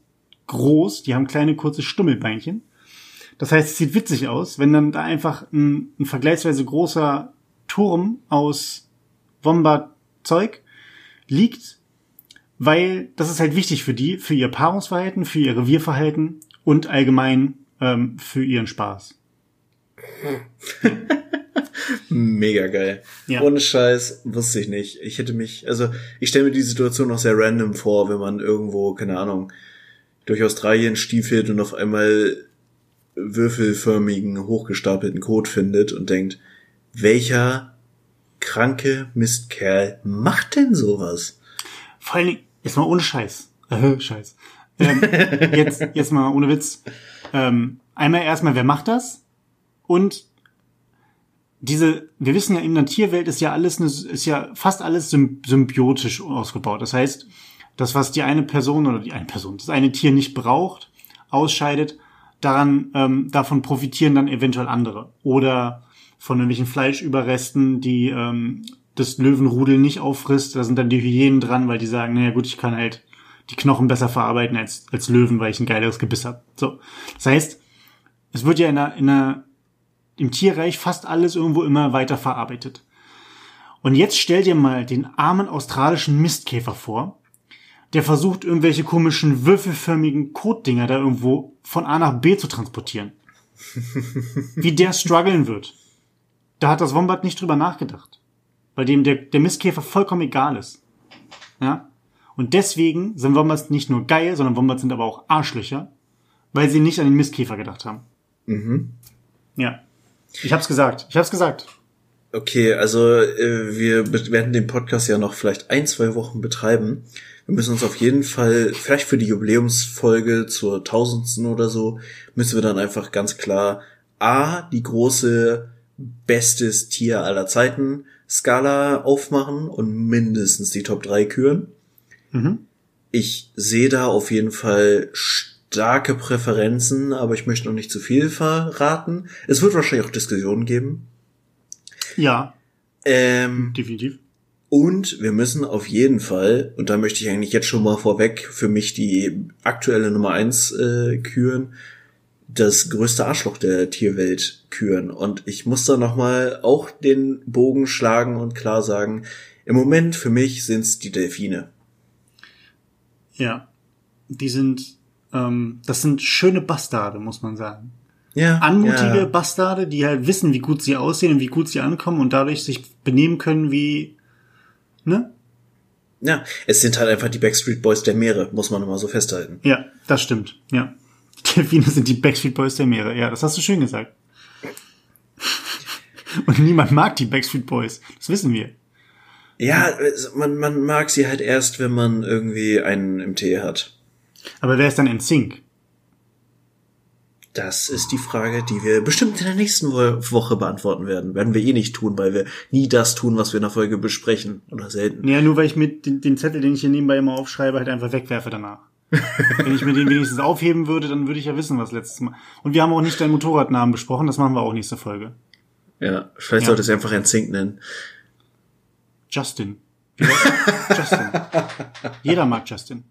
B: groß, die haben kleine, kurze Stummelbeinchen. Das heißt, es sieht witzig aus, wenn dann da einfach ein, ein vergleichsweise großer Turm aus Wombat-Zeug liegt, weil das ist halt wichtig für die, für ihr Paarungsverhalten, für ihr Revierverhalten und allgemein ähm, für ihren Spaß.
A: Mega geil.
B: Ja.
A: Ohne Scheiß, wusste ich nicht. Ich hätte mich, also ich stelle mir die Situation noch sehr random vor, wenn man irgendwo, keine Ahnung, durch Australien stiefelt und auf einmal würfelförmigen, hochgestapelten Code findet und denkt, welcher kranke Mistkerl macht denn sowas?
B: Vor allen Dingen, jetzt mal ohne Scheiß. Äh, Scheiß. Ähm, jetzt, jetzt mal ohne Witz. Ähm, einmal erstmal, wer macht das? Und diese, wir wissen ja, in der Tierwelt ist ja alles, eine, ist ja fast alles symb symbiotisch ausgebaut. Das heißt, das, was die eine Person oder die eine Person, das eine Tier nicht braucht, ausscheidet, daran, ähm, davon profitieren dann eventuell andere. Oder von irgendwelchen Fleischüberresten, die ähm, das Löwenrudel nicht auffrisst. Da sind dann die Hyänen dran, weil die sagen, naja gut, ich kann halt die Knochen besser verarbeiten als, als Löwen, weil ich ein geileres Gebiss habe. So. Das heißt, es wird ja in der, in der, im Tierreich fast alles irgendwo immer weiter verarbeitet. Und jetzt stell dir mal den armen australischen Mistkäfer vor, der versucht, irgendwelche komischen würfelförmigen Kotdinger da irgendwo von A nach B zu transportieren. Wie der strugglen wird. Da hat das Wombat nicht drüber nachgedacht. Weil dem der, der Mistkäfer vollkommen egal ist. Ja? Und deswegen sind Wombats nicht nur geil, sondern Wombats sind aber auch Arschlöcher, weil sie nicht an den Mistkäfer gedacht haben.
A: Mhm.
B: Ja. Ich hab's gesagt. Ich hab's gesagt.
A: Okay, also äh, wir werden den Podcast ja noch vielleicht ein, zwei Wochen betreiben. Wir müssen uns auf jeden Fall, vielleicht für die Jubiläumsfolge zur tausendsten oder so, müssen wir dann einfach ganz klar A, die große bestes Tier aller Zeiten Skala aufmachen und mindestens die Top 3 küren.
B: Mhm.
A: Ich sehe da auf jeden Fall starke Präferenzen, aber ich möchte noch nicht zu viel verraten. Es wird wahrscheinlich auch Diskussionen geben.
B: Ja,
A: Ähm,
B: definitiv.
A: und wir müssen auf jeden Fall, und da möchte ich eigentlich jetzt schon mal vorweg für mich die aktuelle Nummer eins äh, küren, das größte Arschloch der Tierwelt küren. Und ich muss da nochmal auch den Bogen schlagen und klar sagen, im Moment für mich sind's die Delfine.
B: Ja. Die sind, ähm, das sind schöne Bastarde, muss man sagen.
A: Ja.
B: Anmutige
A: ja.
B: Bastarde, die halt wissen, wie gut sie aussehen und wie gut sie ankommen und dadurch sich benehmen können wie, ne?
A: Ja, es sind halt einfach die Backstreet Boys der Meere, muss man immer so festhalten.
B: Ja, das stimmt. Ja. Die Delfine sind die Backstreet Boys der Meere. Ja, das hast du schön gesagt. Und niemand mag die Backstreet Boys. Das wissen wir.
A: Ja, man, man mag sie halt erst, wenn man irgendwie einen im Tee hat.
B: Aber wer ist dann in Sync?
A: Das ist die Frage, die wir bestimmt in der nächsten Wo Woche beantworten werden. Werden wir eh nicht tun, weil wir nie das tun, was wir in der Folge besprechen. Oder selten.
B: Ja, nur weil ich mit den, den Zettel, den ich hier nebenbei immer aufschreibe, halt einfach wegwerfe danach. Wenn ich mir den wenigstens aufheben würde, dann würde ich ja wissen, was letztes Mal. Und wir haben auch nicht deinen Motorradnamen besprochen, das machen wir auch nächste Folge.
A: Ja, vielleicht
B: Ja.
A: sollte es einfach ein Zink nennen.
B: Justin. Justin. Jeder mag Justin.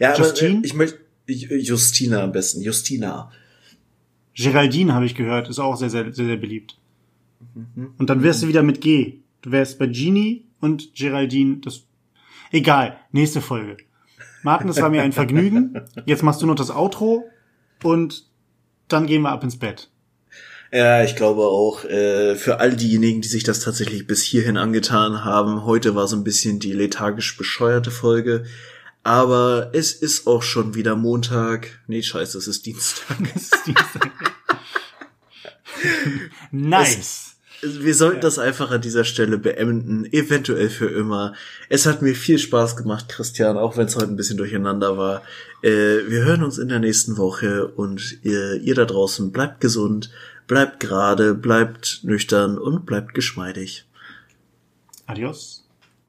A: Ja, aber
B: Justine?
A: äh, ich möchte Justina am besten. Justina.
B: Geraldine habe ich gehört, ist auch sehr, sehr, sehr, sehr beliebt. Und dann wärst du wieder mit G. Du wärst bei Genie und Geraldine, das, egal, nächste Folge. Martin, es war mir ein Vergnügen. Jetzt machst du noch das Outro und dann gehen wir ab ins Bett.
A: Ja, ich glaube auch, äh, für all diejenigen, die sich das tatsächlich bis hierhin angetan haben, heute war so ein bisschen die lethargisch bescheuerte Folge. Aber es ist auch schon wieder Montag. Nee, scheiße, es ist Dienstag.
B: Das ist Dienstag. nice.
A: Wir sollten das einfach an dieser Stelle beenden, eventuell für immer. Es hat mir viel Spaß gemacht, Christian, auch wenn es heute ein bisschen durcheinander war. Äh, wir hören uns in der nächsten Woche und ihr, ihr da draußen bleibt gesund, bleibt gerade, bleibt nüchtern und bleibt geschmeidig.
B: Adios.